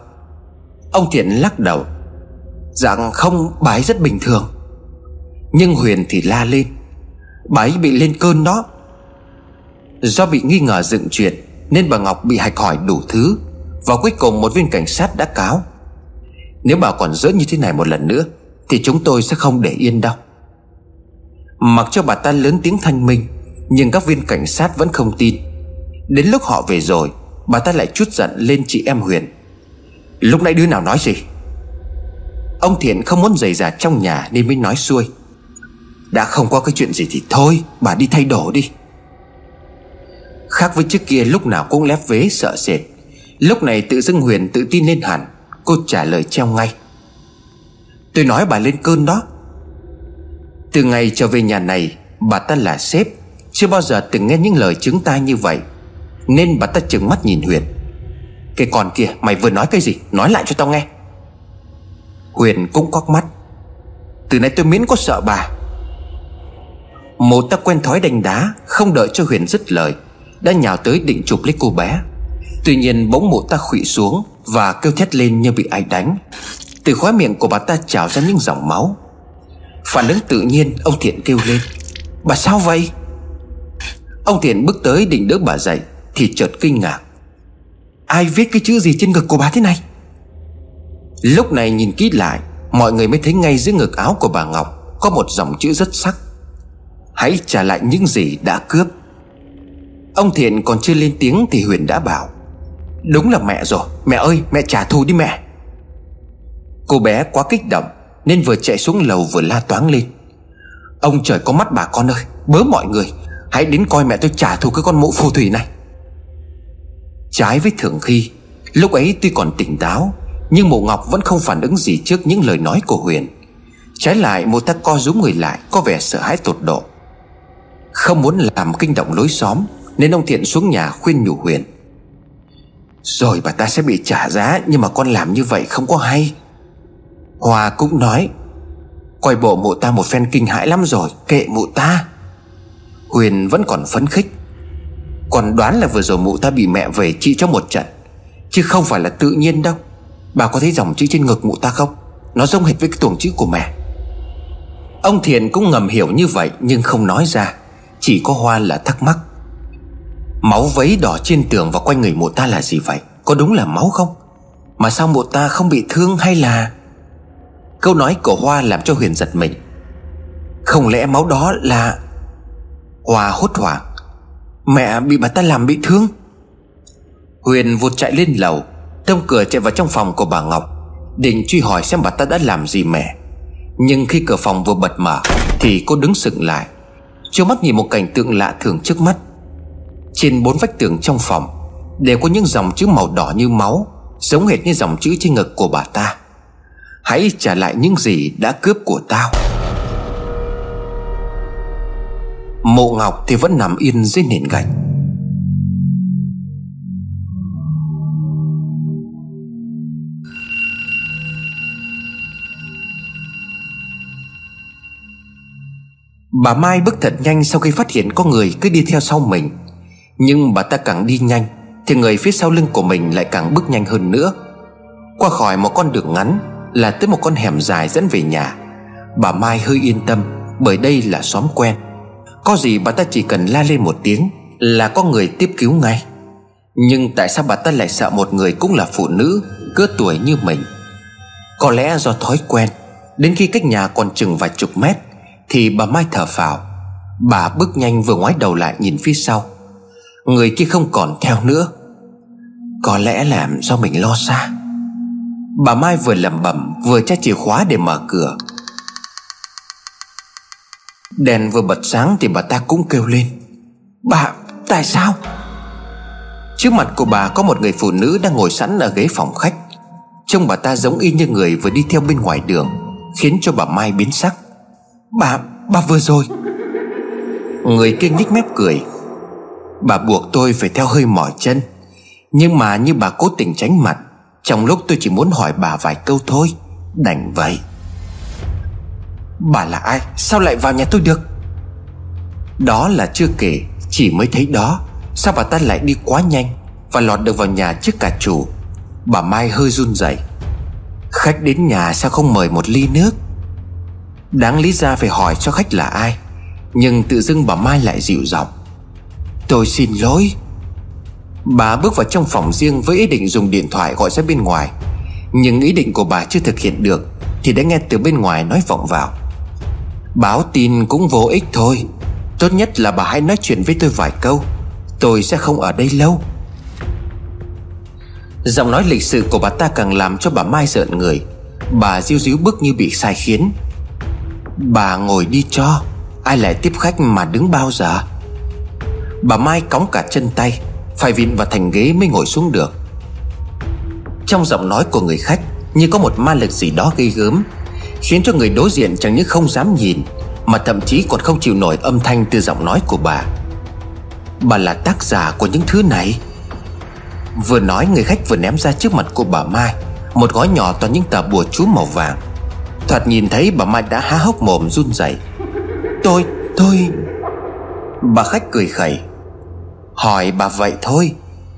Ông Thiện lắc đầu Rằng không, bà ấy rất bình thường. Nhưng Huyền thì la lên, Bà ấy bị lên cơn đó. Do bị nghi ngờ dựng chuyện, Nên bà Ngọc bị hạch hỏi đủ thứ, Và cuối cùng một viên cảnh sát đã cáo, Nếu bà còn dỡ như thế này một lần nữa, Thì chúng tôi sẽ không để yên đâu. Mặc cho bà ta lớn tiếng thanh minh, Nhưng các viên cảnh sát vẫn không tin. Đến lúc họ về rồi, Bà ta lại chút giận lên chị em Huyền. Lúc nãy đứa nào nói gì? Ông Thiện không muốn giày giả trong nhà Nên mới nói xuôi. Đã không có cái chuyện gì thì thôi, Bà đi thay đồ đi. Khác với trước kia lúc nào cũng lép vế sợ sệt. Lúc này tự dưng Huyền tự tin lên hẳn, Cô trả lời treo ngay. Tôi nói bà lên cơn đó. Từ ngày trở về nhà này, Bà ta là sếp, Chưa bao giờ từng nghe những lời chứng tai như vậy. Nên bà ta chừng mắt nhìn Huyền. Cái con kia, mày vừa nói cái gì? Nói lại cho tao nghe. Huyền cũng quắc mắt. Từ nay tôi miễn có sợ bà. Một ta quen thói đánh đá, Không đợi cho Huyền dứt lời, Đã nhào tới định chụp lấy cô bé. Tuy nhiên bỗng mụ ta khụy xuống Và kêu thét lên như bị ai đánh. Từ khóe miệng của bà ta trào ra những dòng máu. Phản ứng tự nhiên, Ông Thiện kêu lên. Bà sao vậy? Ông Thiện bước tới định đỡ bà dậy. Thì chợt kinh ngạc. Ai viết cái chữ gì trên ngực của bà thế này? Lúc này nhìn kỹ lại, Mọi người mới thấy ngay dưới ngực áo của bà Ngọc Có một dòng chữ rất sắc. Hãy trả lại những gì đã cướp. Ông Thiện còn chưa lên tiếng Thì Huyền đã bảo, Đúng là mẹ rồi, Mẹ ơi, mẹ trả thù đi mẹ. Cô bé quá kích động Nên vừa chạy xuống lầu vừa la toáng lên, Ông trời có mắt bà con ơi, Bớ mọi người, Hãy đến coi mẹ tôi trả thù cái con mụ phù thủy này. Trái với thường khi Lúc ấy tuy còn tỉnh táo, Nhưng mụ Ngọc vẫn không phản ứng gì trước những lời nói của Huyền. Trái lại mụ ta co rúm người lại, Có vẻ sợ hãi tột độ. Không muốn làm kinh động lối xóm, Nên ông Thiện xuống nhà khuyên nhủ Huyền. Rồi bà ta sẽ bị trả giá, Nhưng mà con làm như vậy không có hay. Hòa cũng nói Coi bộ mụ ta một phen kinh hãi lắm rồi, Kệ mụ ta. Huyền vẫn còn phấn khích. Còn đoán là vừa rồi mụ ta bị mẹ về trị cho một trận. Chứ không phải là tự nhiên đâu. Bà có thấy dòng chữ trên ngực mụ ta không? Nó giống hệt với cái tuồng chữ của mẹ. Ông thiền cũng ngầm hiểu như vậy, Nhưng không nói ra. Chỉ có Hoa là thắc mắc. Máu vấy đỏ trên tường và quanh người mụ ta là gì vậy? Có đúng là máu không? Mà sao mụ ta không bị thương hay là? Câu nói của Hoa làm cho Huyền giật mình. Không lẽ máu đó là Hoa hốt hoảng? Mẹ bị bà ta làm bị thương. Huyền vụt chạy lên lầu Thông cửa chạy vào trong phòng của bà Ngọc, Định truy hỏi xem bà ta đã làm gì mẹ. Nhưng khi cửa phòng vừa bật mở, Thì cô đứng sững lại chưa mắt nhìn một cảnh tượng lạ thường trước mắt. Trên bốn vách tường trong phòng, Đều có những dòng chữ màu đỏ như máu, Giống hệt như dòng chữ trên ngực của bà ta. Hãy trả lại những gì đã cướp của tao. Mộ Ngọc thì vẫn nằm yên dưới nền gạch. Bà Mai bước thật nhanh sau khi phát hiện có người cứ đi theo sau mình. Nhưng bà ta càng đi nhanh, Thì người phía sau lưng của mình lại càng bước nhanh hơn nữa. Qua khỏi một con đường ngắn Là tới một con hẻm dài dẫn về nhà. Bà Mai hơi yên tâm, Bởi đây là xóm quen. Có gì bà ta chỉ cần la lên một tiếng Là có người tiếp cứu ngay. Nhưng tại sao bà ta lại sợ một người cũng là phụ nữ Cỡ tuổi như mình? Có lẽ do thói quen, Đến khi cách nhà còn chừng vài chục mét, thì bà Mai thở phào. Bà bước nhanh vừa ngoái đầu lại nhìn phía sau. Người kia không còn theo nữa. Có lẽ là do mình lo xa. Bà Mai vừa lẩm bẩm, Vừa tra chìa khóa để mở cửa. Đèn vừa bật sáng thì bà ta cũng kêu lên. Bà tại sao? Trước mặt của bà có một người phụ nữ đang ngồi sẵn ở ghế phòng khách. Trông bà ta giống y như người vừa đi theo bên ngoài đường Khiến cho bà Mai biến sắc. Bà, bà vừa rồi. Người kia nhích mép cười. Bà buộc tôi phải theo hơi mỏi chân Nhưng mà như bà cố tình tránh mặt Trong lúc tôi chỉ muốn hỏi bà vài câu thôi Đành vậy. Bà là ai? Sao lại vào nhà tôi được? Đó là chưa kể, Chỉ mới thấy đó. Sao bà ta lại đi quá nhanh Và lọt được vào nhà trước cả chủ? Bà Mai hơi run rẩy. Khách đến nhà sao không mời một ly nước? Đáng lý ra phải hỏi cho khách là ai, Nhưng tự dưng bà Mai lại dịu giọng. Tôi xin lỗi. Bà bước vào trong phòng riêng với ý định dùng điện thoại gọi ra bên ngoài, Nhưng ý định của bà chưa thực hiện được Thì đã nghe từ bên ngoài nói vọng vào. Báo tin cũng vô ích thôi. Tốt nhất là bà hãy nói chuyện với tôi vài câu. Tôi sẽ không ở đây lâu. Giọng nói lịch sự của bà ta càng làm cho bà Mai giận người. Bà diêu díu bước như bị sai khiến. Bà ngồi đi cho, Ai lại tiếp khách mà đứng bao giờ? Bà Mai cóng cả chân tay, Phải vịn vào thành ghế mới ngồi xuống được. Trong giọng nói của người khách, Như có một ma lực gì đó gây gớm Khiến cho người đối diện chẳng những không dám nhìn Mà thậm chí còn không chịu nổi âm thanh từ giọng nói của bà. Bà là tác giả của những thứ này. Vừa nói người khách vừa ném ra trước mặt của bà Mai Một gói nhỏ toàn những tờ bùa chú màu vàng. Thoạt nhìn thấy bà Mai đã há hốc mồm run rẩy. Tôi, tôi Bà khách cười khẩy. Hỏi bà vậy thôi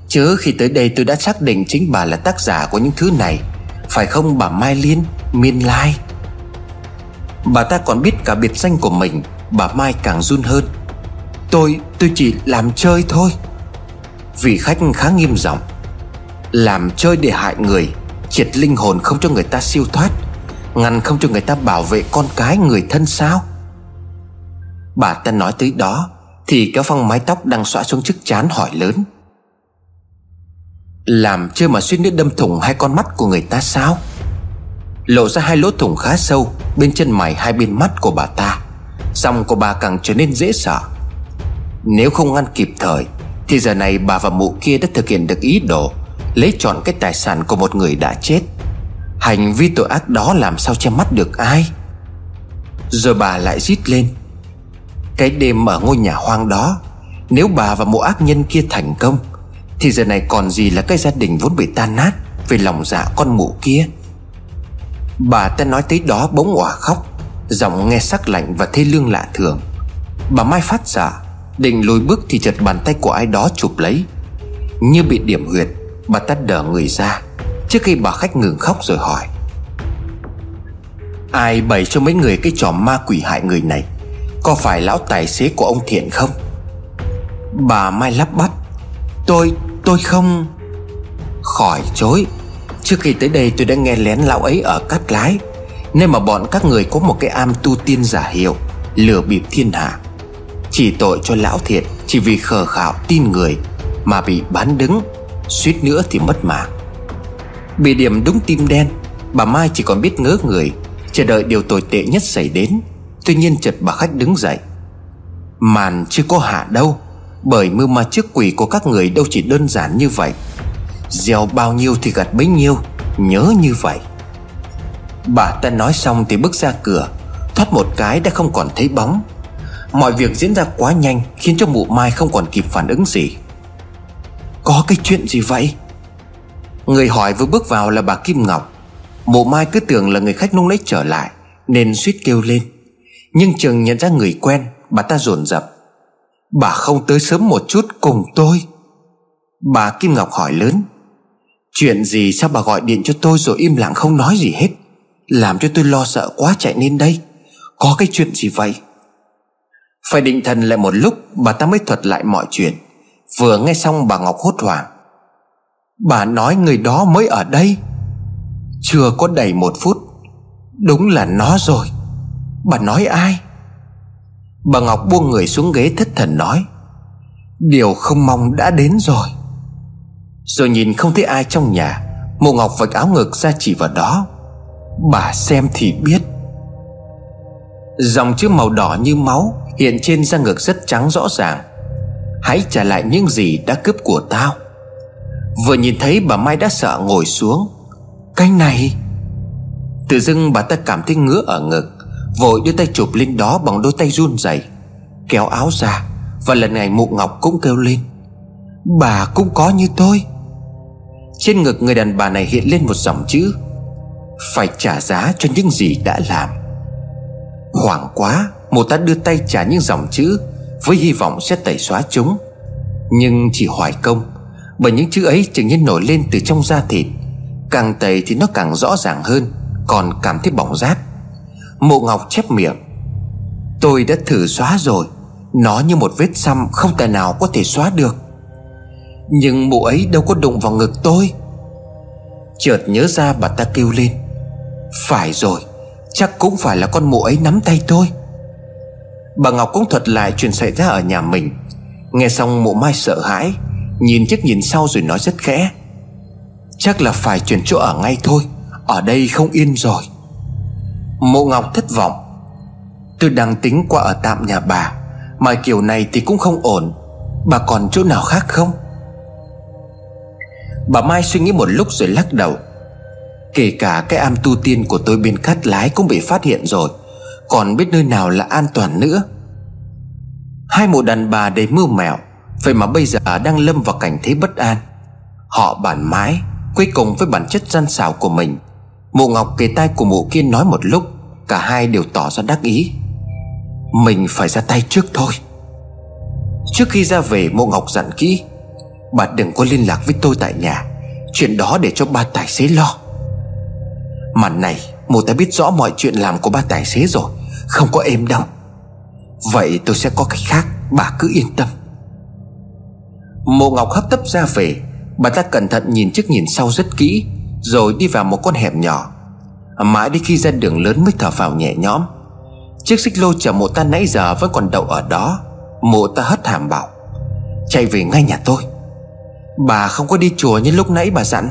Chứ khi tới đây tôi đã xác định chính bà là tác giả của những thứ này Phải không bà Mai Liên, Miên Lai. Bà ta còn biết cả biệt danh của mình Bà Mai càng run hơn. Tôi, tôi chỉ làm chơi thôi. Vị khách khá nghiêm giọng. Làm chơi để hại người Triệt linh hồn không cho người ta siêu thoát Ngăn không cho người ta bảo vệ con cái người thân sao? Bà ta nói tới đó Thì kéo phăng mái tóc đang xõa xuống chiếc chán hỏi lớn. Làm chơi mà suýt nữa đâm thủng hai con mắt của người ta sao? Lộ ra hai lỗ thủng khá sâu, Bên chân mày hai bên mắt của bà ta. Xong của bà càng trở nên dễ sợ. Nếu không ngăn kịp thời, Thì giờ này bà và mụ kia đã thực hiện được ý đồ Lấy trọn cái tài sản của một người đã chết. Hành vi tội ác đó làm sao che mắt được ai? Rồi bà lại rít lên. Cái đêm ở ngôi nhà hoang đó, Nếu bà và mụ ác nhân kia thành công, Thì giờ này còn gì là cái gia đình vốn bị tan nát về lòng dạ con mụ kia? Bà ta nói tới đó bỗng òa khóc Giọng nghe sắc lạnh và thê lương lạ thường. Bà Mai phát giả Định lùi bước thì chợt bàn tay của ai đó chụp lấy. Như bị điểm huyệt Bà ta đỡ người ra Trước khi bà khách ngừng khóc rồi hỏi. Ai bày cho mấy người cái trò ma quỷ hại người này? Có phải lão tài xế của ông Thiện không? Bà Mai lắp bắp. Tôi, tôi không. Khỏi chối. Trước khi tới đây tôi đã nghe lén lão ấy ở cát lái. Nên mà bọn các người có một cái am tu tiên giả hiệu Lừa bịp thiên hạ. Chỉ tội cho lão thiệt, Chỉ vì khờ khạo tin người Mà bị bán đứng, Suýt nữa thì mất mạng. Bị điểm đúng tim đen, Bà Mai chỉ còn biết ngớ người, Chờ đợi điều tồi tệ nhất xảy đến. Tuy nhiên chợt bà khách đứng dậy. Màn chưa có hạ đâu, Bởi mưu ma trước quỷ của các người đâu chỉ đơn giản như vậy. Gieo bao nhiêu thì gặt bấy nhiêu. Nhớ như vậy. Bà ta nói xong thì bước ra cửa, Thoát một cái đã không còn thấy bóng. Mọi việc diễn ra quá nhanh, Khiến cho mụ Mai không còn kịp phản ứng gì. Có cái chuyện gì vậy? Người hỏi vừa bước vào là bà Kim Ngọc. Mụ Mai cứ tưởng là người khách nung lấy trở lại, Nên suýt kêu lên. Nhưng chừng nhận ra người quen, Bà ta dồn dập. Bà không tới sớm một chút cùng tôi. Bà Kim Ngọc hỏi lớn. Chuyện gì sao bà gọi điện cho tôi rồi im lặng không nói gì hết? Làm cho tôi lo sợ quá chạy lên đây. Có cái chuyện gì vậy? Phải định thần lại một lúc, Bà ta mới thuật lại mọi chuyện. Vừa nghe xong bà Ngọc hốt hoảng. Bà nói người đó mới ở đây. Chưa có đầy một phút. Đúng là nó rồi. Bà nói ai? Bà Ngọc buông người xuống ghế thất thần nói. Điều không mong đã đến rồi. Rồi nhìn không thấy ai trong nhà, Mộ Ngọc vạch áo ngực ra chỉ vào đó. Bà xem thì biết. Dòng chữ màu đỏ như máu Hiện trên da ngực rất trắng rõ ràng. Hãy trả lại những gì đã cướp của tao. Vừa nhìn thấy bà Mai đã sợ ngồi xuống. Cái này! Tự dưng bà ta cảm thấy ngứa ở ngực, Vội đưa tay chụp lên đó bằng đôi tay run rẩy, Kéo áo ra Và lần này mụ ngọc cũng kêu lên. Bà cũng có như tôi. Trên ngực người đàn bà này hiện lên một dòng chữ, Phải trả giá cho những gì đã làm. Hoảng quá, Mụ ta đưa tay trả những dòng chữ Với hy vọng sẽ tẩy xóa chúng. Nhưng chỉ hoài công, Bởi những chữ ấy chừng như nổi lên từ trong da thịt. Càng tẩy thì nó càng rõ ràng hơn, Còn cảm thấy bỏng rát. Mộ Ngọc chép miệng, Tôi đã thử xóa rồi, Nó như một vết xăm không thể nào có thể xóa được. Nhưng mụ ấy đâu có đụng vào ngực tôi. Chợt nhớ ra bà ta kêu lên, Phải rồi, Chắc cũng phải là con mụ ấy nắm tay tôi. Bà Ngọc cũng thuật lại chuyện xảy ra ở nhà mình. Nghe xong mụ Mai sợ hãi, Nhìn trước nhìn sau rồi nói rất khẽ, Chắc là phải chuyển chỗ ở ngay thôi, Ở đây không yên rồi. Mộ Ngọc thất vọng, Tôi đang tính qua ở tạm nhà bà, Mà kiểu này thì cũng không ổn. Bà còn chỗ nào khác không? Bà Mai suy nghĩ một lúc rồi lắc đầu. Kể cả cái am tu tiên của tôi bên cát lái cũng bị phát hiện rồi. Còn biết nơi nào là an toàn nữa? Hai mụ đàn bà đầy mưu mèo Vậy mà bây giờ đang lâm vào cảnh thế bất an. Họ bản mãi, Cuối cùng với bản chất gian xảo của mình. Mụ Ngọc kề tai của mụ kia nói một lúc, Cả hai đều tỏ ra đắc ý. Mình phải ra tay trước thôi. Trước khi ra về mụ Ngọc dặn kỹ Bà đừng có liên lạc với tôi tại nhà. Chuyện đó để cho ba tài xế lo. Mà này Mụ ta biết rõ mọi chuyện làm của ba tài xế rồi. Không có êm đâu Vậy tôi sẽ có cách khác, Bà cứ yên tâm. Mộ Ngọc hấp tấp ra về. Bà ta cẩn thận nhìn trước nhìn sau rất kỹ, Rồi đi vào một con hẻm nhỏ. Mãi đến khi ra đường lớn mới thở vào nhẹ nhõm. Chiếc xích lô chở mộ ta nãy giờ vẫn còn đậu ở đó. Mộ ta hất hàm bảo, Chạy về ngay nhà tôi. Bà không có đi chùa như lúc nãy bà dặn.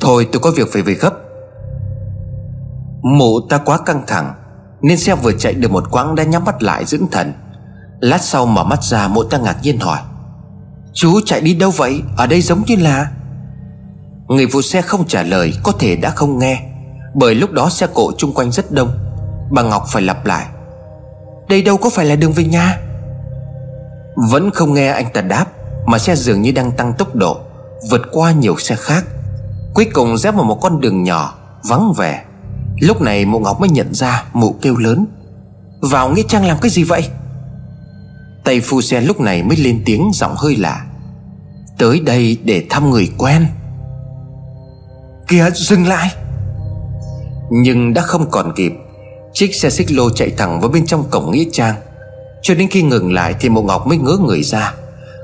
Thôi tôi có việc phải về gấp. Mụ ta quá căng thẳng, Nên xe vừa chạy được một quãng đã nhắm mắt lại dưỡng thần. Lát sau mở mắt ra, mụ ta ngạc nhiên hỏi, Chú chạy đi đâu vậy? Ở đây giống như là? Người phụ xe không trả lời, Có thể đã không nghe, Bởi lúc đó xe cộ chung quanh rất đông. Bà Ngọc phải lặp lại, Đây đâu có phải là đường về nhà? Vẫn không nghe anh ta đáp. Mà xe dường như đang tăng tốc độ, Vượt qua nhiều xe khác. Cuối cùng rẽ vào một con đường nhỏ, Vắng vẻ. Lúc này mụ Ngọc mới nhận ra mụ kêu lớn. Vào Nghĩa Trang làm cái gì vậy? Tay phu xe lúc này mới lên tiếng giọng hơi lạ. Tới đây để thăm người quen. Kìa, dừng lại. Nhưng đã không còn kịp, Chiếc xe xích lô chạy thẳng vào bên trong cổng Nghĩa Trang. Cho đến khi ngừng lại thì mụ Ngọc mới ngớ người ra.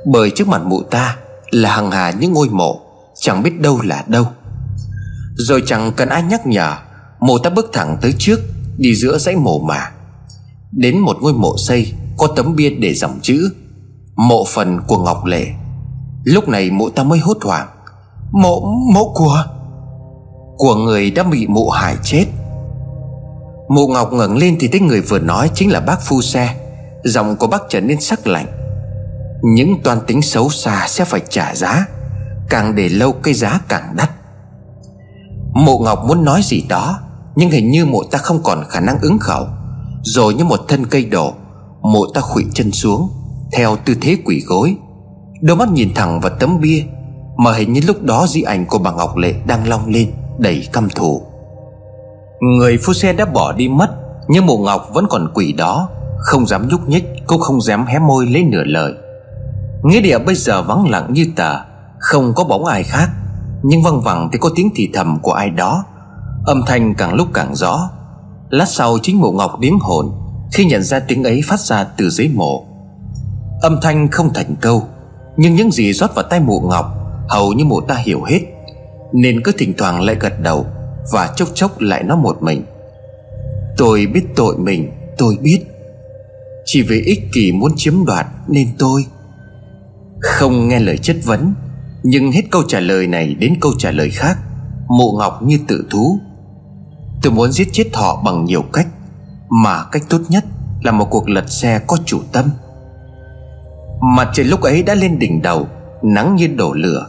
Bởi trước mặt mụ ta là hàng hà những ngôi mộ Chẳng biết đâu là đâu. Rồi chẳng cần ai nhắc nhở Mộ ta bước thẳng tới trước Đi giữa dãy mộ mà. Đến một ngôi mộ xây Có tấm bia để dòng chữ Mộ phần của Ngọc Lệ. Lúc này mụ ta mới hốt hoảng Mộ, mộ của Của người đã bị mụ hại chết. Mụ Ngọc ngẩng lên thì thấy người vừa nói chính là bác phu xe Giọng của bác trở nên sắc lạnh. Những toan tính xấu xa sẽ phải trả giá, Càng để lâu cái giá càng đắt. Mộ Ngọc muốn nói gì đó, Nhưng hình như mộ ta không còn khả năng ứng khẩu. Rồi như một thân cây đổ, Mộ ta khuỵu chân xuống, Theo tư thế quỷ gối. Đôi mắt nhìn thẳng vào tấm bia, Mà hình như lúc đó di ảnh của bà Ngọc Lệ đang long lên, Đầy căm thù. Người phu xe đã bỏ đi mất, Nhưng mộ Ngọc vẫn còn quỷ đó, Không dám nhúc nhích, Cũng không dám hé môi lấy nửa lời. Nghĩa địa bây giờ vắng lặng như tờ, Không có bóng ai khác. Nhưng văng vẳng thì có tiếng thì thầm của ai đó. Âm thanh càng lúc càng rõ. Lát sau chính mộ Ngọc điếng hồn, Khi nhận ra tiếng ấy phát ra từ dưới mộ. Âm thanh không thành câu, Nhưng những gì rót vào tay mộ Ngọc Hầu như mụ ta hiểu hết. Nên cứ thỉnh thoảng lại gật đầu Và chốc chốc lại nói một mình. Tôi biết tội mình, Tôi biết. Chỉ vì ích kỷ muốn chiếm đoạt Nên tôi không nghe lời chất vấn, Nhưng hết câu trả lời này đến câu trả lời khác Mụ Ngọc như tự thú. Tôi muốn giết chết họ bằng nhiều cách, Mà cách tốt nhất Là một cuộc lật xe có chủ tâm. Mặt trời lúc ấy đã lên đỉnh đầu, Nắng như đổ lửa.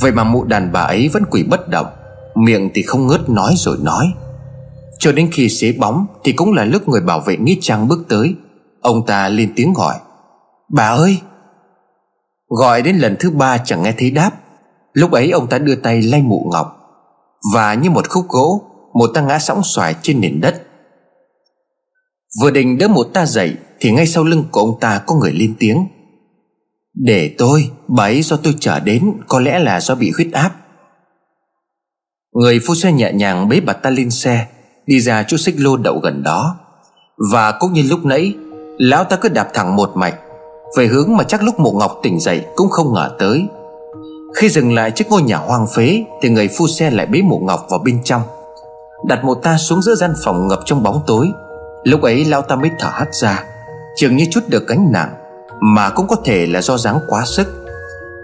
Vậy mà mụ đàn bà ấy vẫn quỷ bất động, Miệng thì không ngớt nói rồi nói. Cho đến khi xế bóng Thì cũng là lúc người bảo vệ Nghĩa Trang bước tới. Ông ta lên tiếng gọi, Bà ơi Gọi đến lần thứ ba chẳng nghe thấy đáp. Lúc ấy ông ta đưa tay lay mụ ngọc. Và như một khúc gỗ, Một ta ngã sóng xoài trên nền đất. Vừa định đỡ một ta dậy, Thì ngay sau lưng của ông ta có người lên tiếng. Để tôi, Bà ấy do tôi trở đến, Có lẽ là do bị huyết áp. Người phu xe nhẹ nhàng bế bà ta lên xe, Đi ra chỗ xích lô đậu gần đó. Và cũng như lúc nãy, Lão ta cứ đạp thẳng một mạch về hướng mà chắc lúc mộ ngọc tỉnh dậy Cũng không ngờ tới. Khi dừng lại trước ngôi nhà hoang phế, Thì người phu xe lại bế mộ ngọc vào bên trong. Đặt mộ ta xuống giữa gian phòng ngập trong bóng tối. Lúc ấy lão ta mới thở hắt ra Chừng như chút được gánh nặng, mà cũng có thể là do dáng quá sức.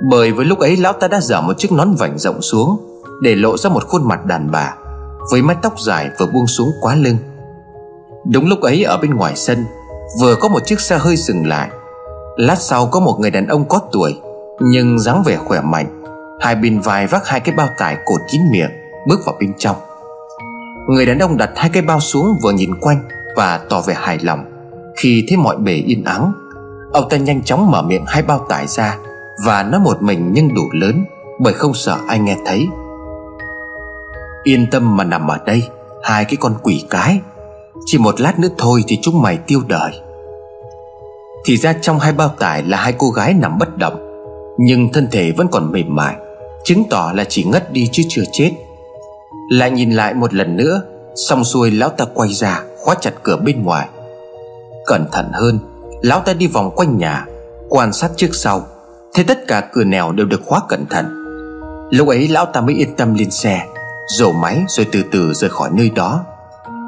Bởi với lúc ấy lão ta đã dở một chiếc nón vảnh rộng xuống, Để lộ ra một khuôn mặt đàn bà, Với mái tóc dài vừa buông xuống quá lưng. Đúng lúc ấy ở bên ngoài sân, Vừa có một chiếc xe hơi dừng lại. Lát sau có một người đàn ông có tuổi, Nhưng dáng vẻ khỏe mạnh. Hai bên vai vác hai cái bao tải cột kín miệng, Bước vào bên trong. Người đàn ông đặt hai cái bao xuống vừa nhìn quanh Và tỏ vẻ hài lòng. Khi thấy mọi bề yên ắng, Ông ta nhanh chóng mở miệng hai bao tải ra Và nói một mình nhưng đủ lớn, Bởi không sợ ai nghe thấy. Yên tâm mà nằm ở đây, Hai cái con quỷ cái. Chỉ một lát nữa thôi thì chúng mày tiêu đời. Thì ra trong hai bao tải là hai cô gái nằm bất động. Nhưng thân thể vẫn còn mềm mại, Chứng tỏ là chỉ ngất đi chứ chưa chết. Lại nhìn lại một lần nữa, Xong xuôi lão ta quay ra, Khóa chặt cửa bên ngoài. Cẩn thận hơn, Lão ta đi vòng quanh nhà, Quan sát trước sau. Thấy tất cả cửa nẻo đều được khóa cẩn thận. Lúc ấy lão ta mới yên tâm lên xe, Rổ máy rồi từ từ rời khỏi nơi đó.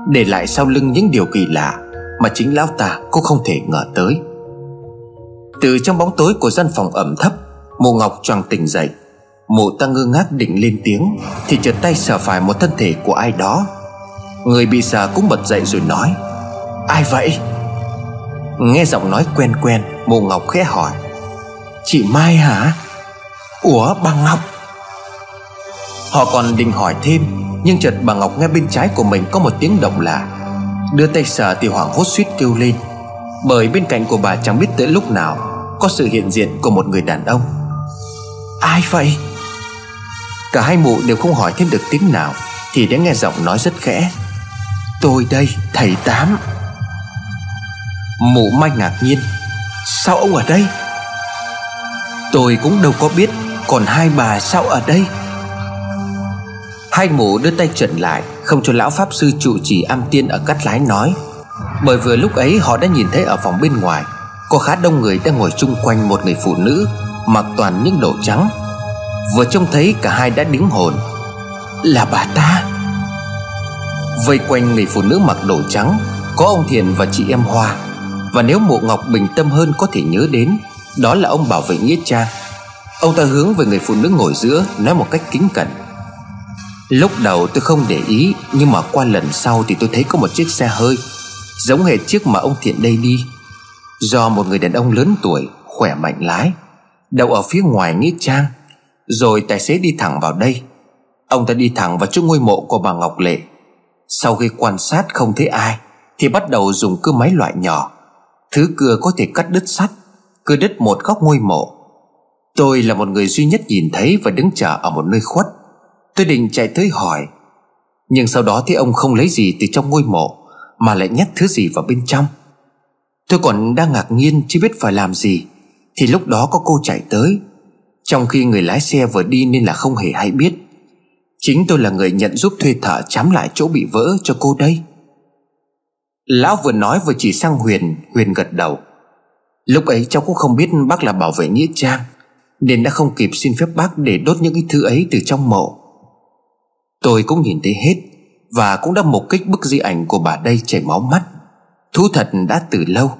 Để lại sau lưng những điều kỳ lạ Mà chính lão ta cũng không thể ngờ tới. Từ trong bóng tối của gian phòng ẩm thấp, Mộ Ngọc choàng tỉnh dậy. Mộ ta ngơ ngác định lên tiếng, Thì chợt tay sờ phải một thân thể của ai đó. Người bị sờ cũng bật dậy rồi nói, Ai vậy? Nghe giọng nói quen quen, Mộ Ngọc khẽ hỏi, Chị Mai hả? Ủa, bà Ngọc. Họ còn định hỏi thêm, Nhưng chợt bà Ngọc nghe bên trái của mình Có một tiếng động lạ. Đưa tay sờ thì hoảng hốt suýt kêu lên, Bởi bên cạnh của bà chẳng biết tới lúc nào. Có sự hiện diện của một người đàn ông. Ai vậy? Cả hai mụ đều không hỏi thêm được tiếng nào, Thì đã nghe giọng nói rất khẽ. Tôi đây, thầy Tám. Mụ mai ngạc nhiên. Sao ông ở đây? Tôi cũng đâu có biết, Còn hai bà sao ở đây? Hai mụ đưa tay trần lại, Không cho lão pháp sư trụ trì am tiên ở cắt lái nói. Bởi vừa lúc ấy họ đã nhìn thấy ở phòng bên ngoài có khá đông người đang ngồi chung quanh một người phụ nữ, Mặc toàn những đồ trắng. Vừa trông thấy cả hai đã đứng hồn. Là bà ta. Vây quanh người phụ nữ mặc đồ trắng, Có ông Thiền và chị em Hoa. Và nếu mộ ngọc bình tâm hơn có thể nhớ đến, Đó là ông bảo vệ Nghĩa Trang Ông ta hướng về người phụ nữ ngồi giữa, Nói một cách kính cẩn. Lúc đầu tôi không để ý, Nhưng mà qua lần sau thì tôi thấy có một chiếc xe hơi, Giống hệt chiếc mà ông Thiện đây đi. Do một người đàn ông lớn tuổi, Khỏe mạnh lái, Đậu ở phía ngoài nghĩa trang, Rồi tài xế đi thẳng vào đây. Ông ta đi thẳng vào chỗ ngôi mộ của bà Ngọc Lệ. Sau khi quan sát không thấy ai, Thì bắt đầu dùng cưa máy loại nhỏ. Thứ cưa có thể cắt đứt sắt, Cưa đứt một góc ngôi mộ. Tôi là một người duy nhất nhìn thấy Và đứng chờ ở một nơi khuất. Tôi định chạy tới hỏi, Nhưng sau đó thấy ông không lấy gì từ trong ngôi mộ, Mà lại nhét thứ gì vào bên trong. Tôi còn đang ngạc nhiên chưa biết phải làm gì. Thì lúc đó có cô chạy tới. Trong khi người lái xe vừa đi nên là không hề hay biết. Chính tôi là người nhận giúp thuê thợ chám lại chỗ bị vỡ cho cô đây. Lão vừa nói vừa chỉ sang Huyền Huyền gật đầu. Lúc ấy cháu cũng không biết bác là bảo vệ Nghĩa Trang, Nên đã không kịp xin phép bác để đốt những cái thứ ấy từ trong mộ. Tôi cũng nhìn thấy hết Và cũng đã mục kích bức di ảnh của bà đây chảy máu mắt. Thú thật đã từ lâu.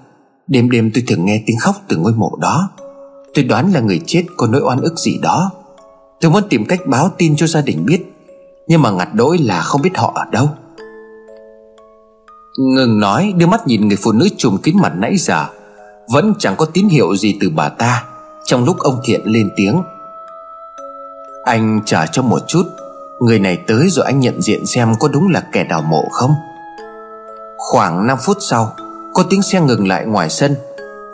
Đêm đêm tôi thường nghe tiếng khóc từ ngôi mộ đó. Tôi đoán là người chết có nỗi oan ức gì đó. Tôi muốn tìm cách báo tin cho gia đình biết, Nhưng mà ngặt đỗi là không biết họ ở đâu. Ngừng nói, đưa mắt nhìn người phụ nữ trùm kín mặt nãy giờ. Vẫn chẳng có tín hiệu gì từ bà ta. Trong lúc ông Thiện lên tiếng, Anh chờ cho một chút. Người này tới rồi anh nhận diện xem có đúng là kẻ đào mộ không? Khoảng 5 phút sau, Có tiếng xe ngừng lại ngoài sân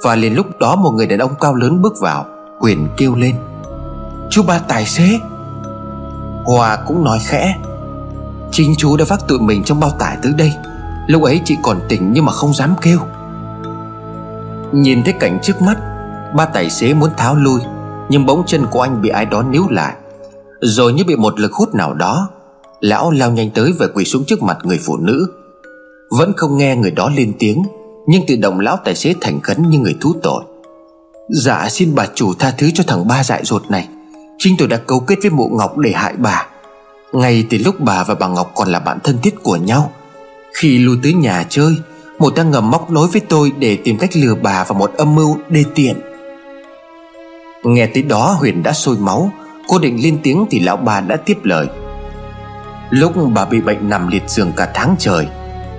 Và liền lúc đó một người đàn ông cao lớn bước vào Huyền kêu lên. Chú ba tài xế! Hòa cũng nói khẽ. Chính chú đã vác tụi mình trong bao tải tới đây, Lúc ấy chị còn tỉnh nhưng mà không dám kêu. Nhìn thấy cảnh trước mắt, Ba tài xế muốn tháo lui, Nhưng bỗng chân của anh bị ai đó níu lại, Rồi như bị một lực hút nào đó, Lão lao nhanh tới và quỳ xuống trước mặt người phụ nữ. Vẫn không nghe người đó lên tiếng, Nhưng tự động lão tài xế thành khấn như người thú tội. Dạ xin bà chủ tha thứ cho thằng ba dại dột này. Chính tôi đã cấu kết với mụ Ngọc để hại bà. Ngay từ lúc bà và bà Ngọc còn là bạn thân thiết của nhau, Khi lui tới nhà chơi Một ta ngầm móc nối với tôi để tìm cách lừa bà vào một âm mưu đê tiện. Nghe tới đó, Huyền đã sôi máu. Cô định lên tiếng thì lão bà đã tiếp lời. Lúc bà bị bệnh nằm liệt giường cả tháng trời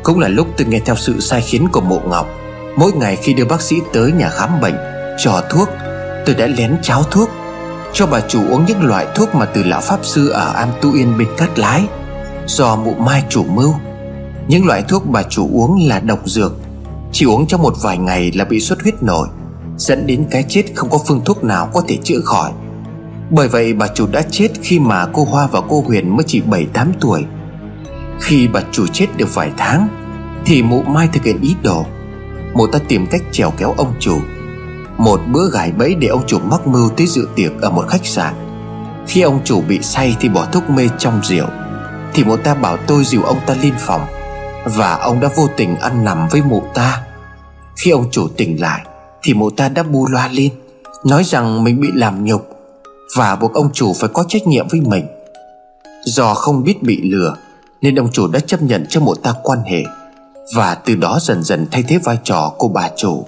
cũng là lúc tôi nghe theo sự sai khiến của mộ ngọc. Mỗi ngày khi đưa bác sĩ tới nhà khám bệnh, Cho thuốc, Tôi đã lén cháo thuốc. Cho bà chủ uống những loại thuốc mà từ lão pháp sư ở Am Tu Yên bên Cát Lái, Do mụ mai chủ mưu. Những loại thuốc bà chủ uống là độc dược. Chỉ uống trong một vài ngày là bị xuất huyết nổi, Dẫn đến cái chết không có phương thuốc nào có thể chữa khỏi. Bởi vậy bà chủ đã chết khi mà cô Hoa và cô Huyền mới chỉ 7-8 tuổi. Khi bà chủ chết được vài tháng, Thì mụ mai thực hiện ý đồ. Mụ ta tìm cách trèo kéo ông chủ một bữa gài bẫy để ông chủ mắc mưu tới dự tiệc ở một khách sạn. Khi ông chủ bị say thì bỏ thuốc mê trong rượu. Thì mụ ta bảo tôi dìu ông ta lên phòng. Và ông đã vô tình ăn nằm với mụ ta. Khi ông chủ tỉnh lại, Thì mụ ta đã bu loa lên, Nói rằng mình bị làm nhục Và buộc ông chủ phải có trách nhiệm với mình. Do không biết bị lừa nên ông chủ đã chấp nhận cho mụ ta quan hệ, Và từ đó dần dần thay thế vai trò của bà chủ.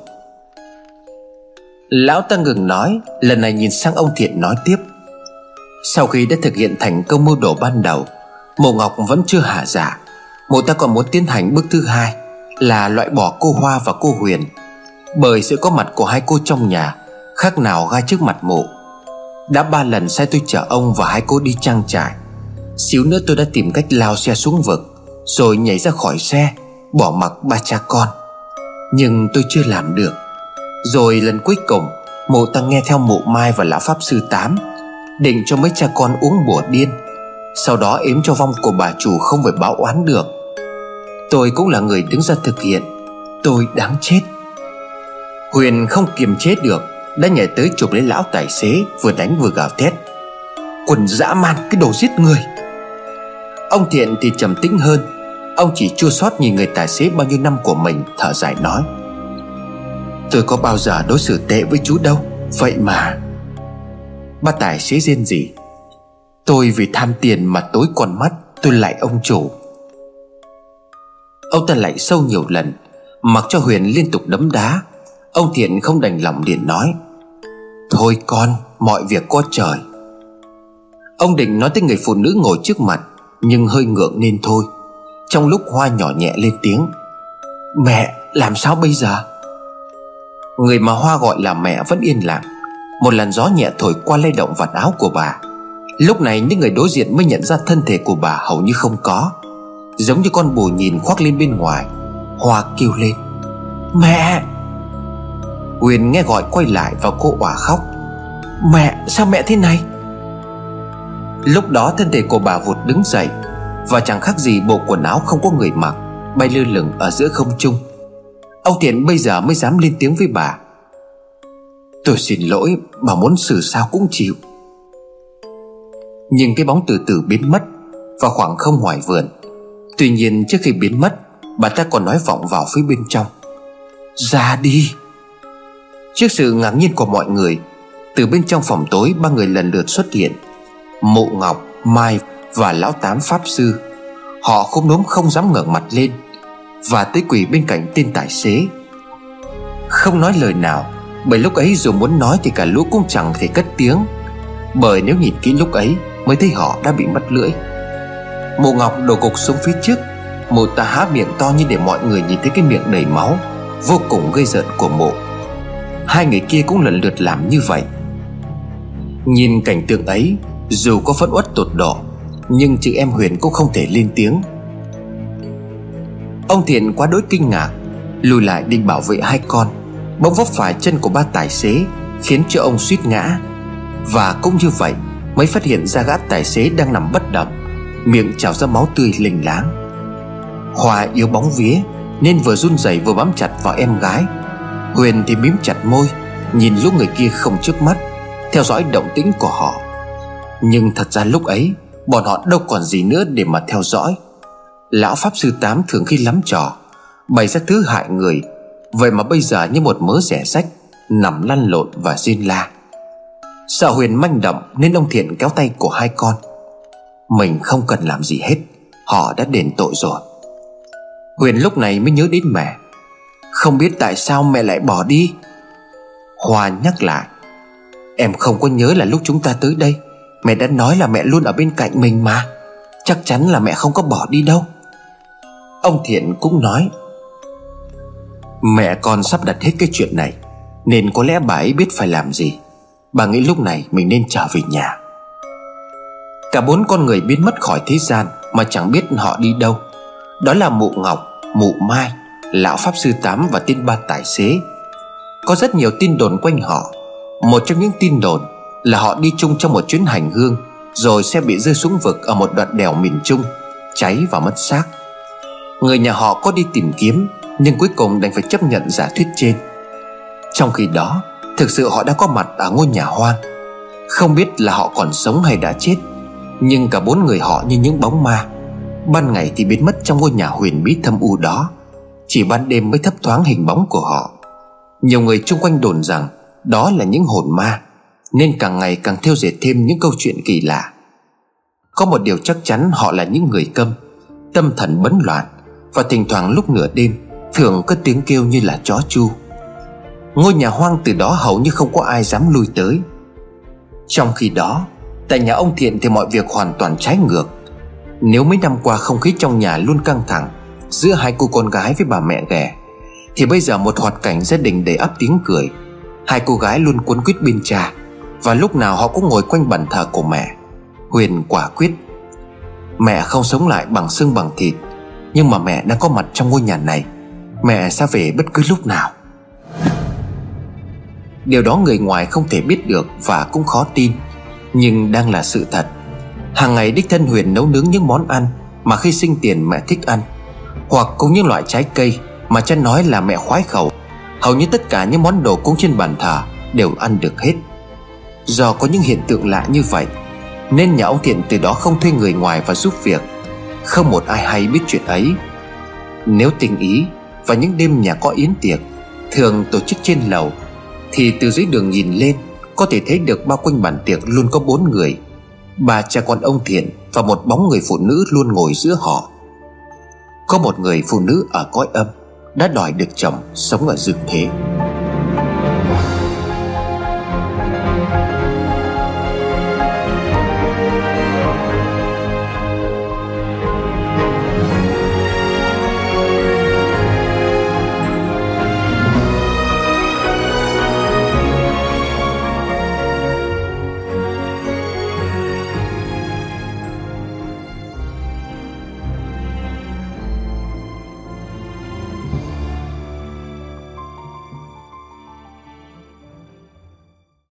Lão ta ngừng nói, Lần này nhìn sang ông Thiện nói tiếp. Sau khi đã thực hiện thành công mưu đồ ban đầu, Mộ Ngọc vẫn chưa hạ giả Mộ ta còn muốn tiến hành bước thứ hai, Là loại bỏ cô Hoa và cô Huyền, Bởi sự có mặt của hai cô trong nhà, Khác nào gai trước mặt mộ. Đã ba lần sai tôi chở ông và hai cô đi trang trại. Xíu nữa tôi đã tìm cách lao xe xuống vực, Rồi nhảy ra khỏi xe, Bỏ mặc ba cha con. Nhưng tôi chưa làm được. Rồi lần cuối cùng Mụ ta nghe theo mụ mai và lão pháp sư tám, Định cho mấy cha con uống bùa điên, Sau đó ếm cho vong của bà chủ không phải báo oán được. Tôi cũng là người đứng ra thực hiện, Tôi đáng chết. Huyền không kiềm chế được, Đã nhảy tới chụp lấy lão tài xế, Vừa đánh vừa gào thét. Quần dã man, cái đồ giết người. Ông Thiện thì trầm tĩnh hơn. Ông chỉ chua xót nhìn người tài xế bao nhiêu năm của mình, Thở dài nói. Tôi có bao giờ đối xử tệ với chú đâu? Vậy mà. Ba tài xế rên gì Tôi vì tham tiền mà tối con mắt, Tôi lại ông chủ. Ông ta lại sâu nhiều lần, Mặc cho Huyền liên tục đấm đá. Ông Thiện không đành lòng liền nói. Thôi con, Mọi việc có trời. Ông định nói tới người phụ nữ ngồi trước mặt. Nhưng hơi ngượng nên thôi. Trong lúc Hoa nhỏ nhẹ lên tiếng, Mẹ, làm sao bây giờ? Người mà Hoa gọi là mẹ vẫn yên lặng. Một làn gió nhẹ thổi qua lay động vạt áo của bà. Lúc này những người đối diện mới nhận ra thân thể của bà hầu như không có. Giống như con bồ nhìn khoác lên bên ngoài, Hoa kêu lên, Mẹ! Huyền nghe gọi quay lại và cô òa khóc, Mẹ, sao mẹ thế này? Lúc đó thân thể của bà vụt đứng dậy, Và chẳng khác gì bộ quần áo không có người mặc, Bay lơ lửng ở giữa không trung. Ông Thiện bây giờ mới dám lên tiếng với bà. Tôi xin lỗi, Bà muốn xử sao cũng chịu. Nhưng cái bóng từ từ biến mất Vào khoảng không ngoài vườn Tuy nhiên trước khi biến mất, Bà ta còn nói vọng vào phía bên trong. Ra đi. Trước sự ngạc nhiên của mọi người, Từ bên trong phòng tối, Ba người lần lượt xuất hiện. Mụ Ngọc, Mai và Lão Tám Pháp Sư. Họ không đốm không dám ngẩng mặt lên Và tới quỳ bên cạnh tên tài xế. Không nói lời nào Bởi lúc ấy dù muốn nói thì cả lũ cũng chẳng thể cất tiếng Bởi nếu nhìn kỹ lúc ấy Mới thấy họ đã bị mất lưỡi. Mụ Ngọc đổ cục xuống phía trước Mụ ta há miệng to như để mọi người nhìn thấy cái miệng đầy máu Vô cùng gây giận của mụ Hai người kia cũng lần lượt làm như vậy. Nhìn cảnh tượng ấy dù có phẫn uất tột độ, Nhưng chị em Huyền cũng không thể lên tiếng. Ông Thiện quá đối kinh ngạc, Lùi lại định bảo vệ hai con, Bỗng vấp phải chân của ba tài xế, Khiến cho ông suýt ngã. Và cũng như vậy, Mới phát hiện ra gã tài xế đang nằm bất động, Miệng trào ra máu tươi lình láng. Hòa yếu bóng vía, Nên vừa run rẩy vừa bám chặt vào em gái. Huyền thì mím chặt môi, Nhìn lúc người kia không trước mắt, Theo dõi động tĩnh của họ. Nhưng thật ra lúc ấy, Bọn họ đâu còn gì nữa để mà theo dõi. Lão Pháp Sư Tám thường khi lắm trò, Bày ra thứ hại người. Vậy mà bây giờ như một mớ rẻ sách Nằm lăn lộn và riêng la. Sợ Huyền manh động Nên ông Thiện kéo tay của hai con. Mình không cần làm gì hết, Họ đã đền tội rồi. Huyền lúc này mới nhớ đến mẹ. Không biết tại sao mẹ lại bỏ đi. Hoa nhắc lại, Em không có nhớ là lúc chúng ta tới đây. Mẹ đã nói là mẹ luôn ở bên cạnh mình mà. Chắc chắn là mẹ không có bỏ đi đâu. Ông Thiện cũng nói Mẹ con sắp đặt hết cái chuyện này Nên có lẽ bà ấy biết phải làm gì. Bà nghĩ lúc này mình nên trở về nhà. Cả bốn con người biến mất khỏi thế gian Mà chẳng biết họ đi đâu. Đó là mụ Ngọc, mụ Mai Lão Pháp Sư Tám và tên ba tài xế. Có rất nhiều tin đồn quanh họ. Một trong những tin đồn là họ đi chung trong một chuyến hành hương, Rồi sẽ bị rơi xuống vực ở một đoạn đèo miền Trung, Cháy và mất xác. Người nhà họ có đi tìm kiếm, Nhưng cuối cùng đành phải chấp nhận giả thuyết trên. Trong khi đó, Thực sự họ đã có mặt ở ngôi nhà hoang. Không biết là họ còn sống hay đã chết, Nhưng cả bốn người họ như những bóng ma. Ban ngày thì biến mất trong ngôi nhà huyền bí thâm u đó, Chỉ ban đêm mới thấp thoáng hình bóng của họ. Nhiều người chung quanh đồn rằng Đó là những hồn ma. Nên càng ngày càng theo dệt thêm những câu chuyện kỳ lạ. Có một điều chắc chắn họ là những người câm, Tâm thần bấn loạn, Và thỉnh thoảng lúc nửa đêm, Thường có tiếng kêu như là chó chu. Ngôi nhà hoang từ đó hầu như không có ai dám lui tới. Trong khi đó, Tại nhà ông Thiện thì mọi việc hoàn toàn trái ngược. Nếu mấy năm qua không khí trong nhà luôn căng thẳng Giữa hai cô con gái với bà mẹ ghẻ Thì bây giờ một hoạt cảnh gia đình đầy ấp tiếng cười. Hai cô gái luôn cuốn quýt bên cha và lúc nào họ cũng ngồi quanh bàn thờ của mẹ. Huyền quả quyết, Mẹ không sống lại bằng xương bằng thịt, Nhưng mà mẹ đang có mặt trong ngôi nhà này. Mẹ sẽ về bất cứ lúc nào. Điều đó người ngoài không thể biết được Và cũng khó tin, Nhưng đang là sự thật. Hàng ngày đích thân Huyền nấu nướng những món ăn Mà khi sinh tiền mẹ thích ăn, Hoặc cũng những loại trái cây Mà cha nói là mẹ khoái khẩu. Hầu như tất cả những món đồ cúng trên bàn thờ Đều ăn được hết. Do có những hiện tượng lạ như vậy, Nên nhà ông Thiện từ đó không thuê người ngoài và giúp việc. Không một ai hay biết chuyện ấy. Nếu tình ý Và những đêm nhà có yến tiệc Thường tổ chức trên lầu, thì từ dưới đường nhìn lên, Có thể thấy được bao quanh bàn tiệc luôn có bốn người. Bà cha con ông Thiện Và một bóng người phụ nữ luôn ngồi giữa họ. Có một người phụ nữ ở cõi âm Đã đòi được chồng sống ở dương thế.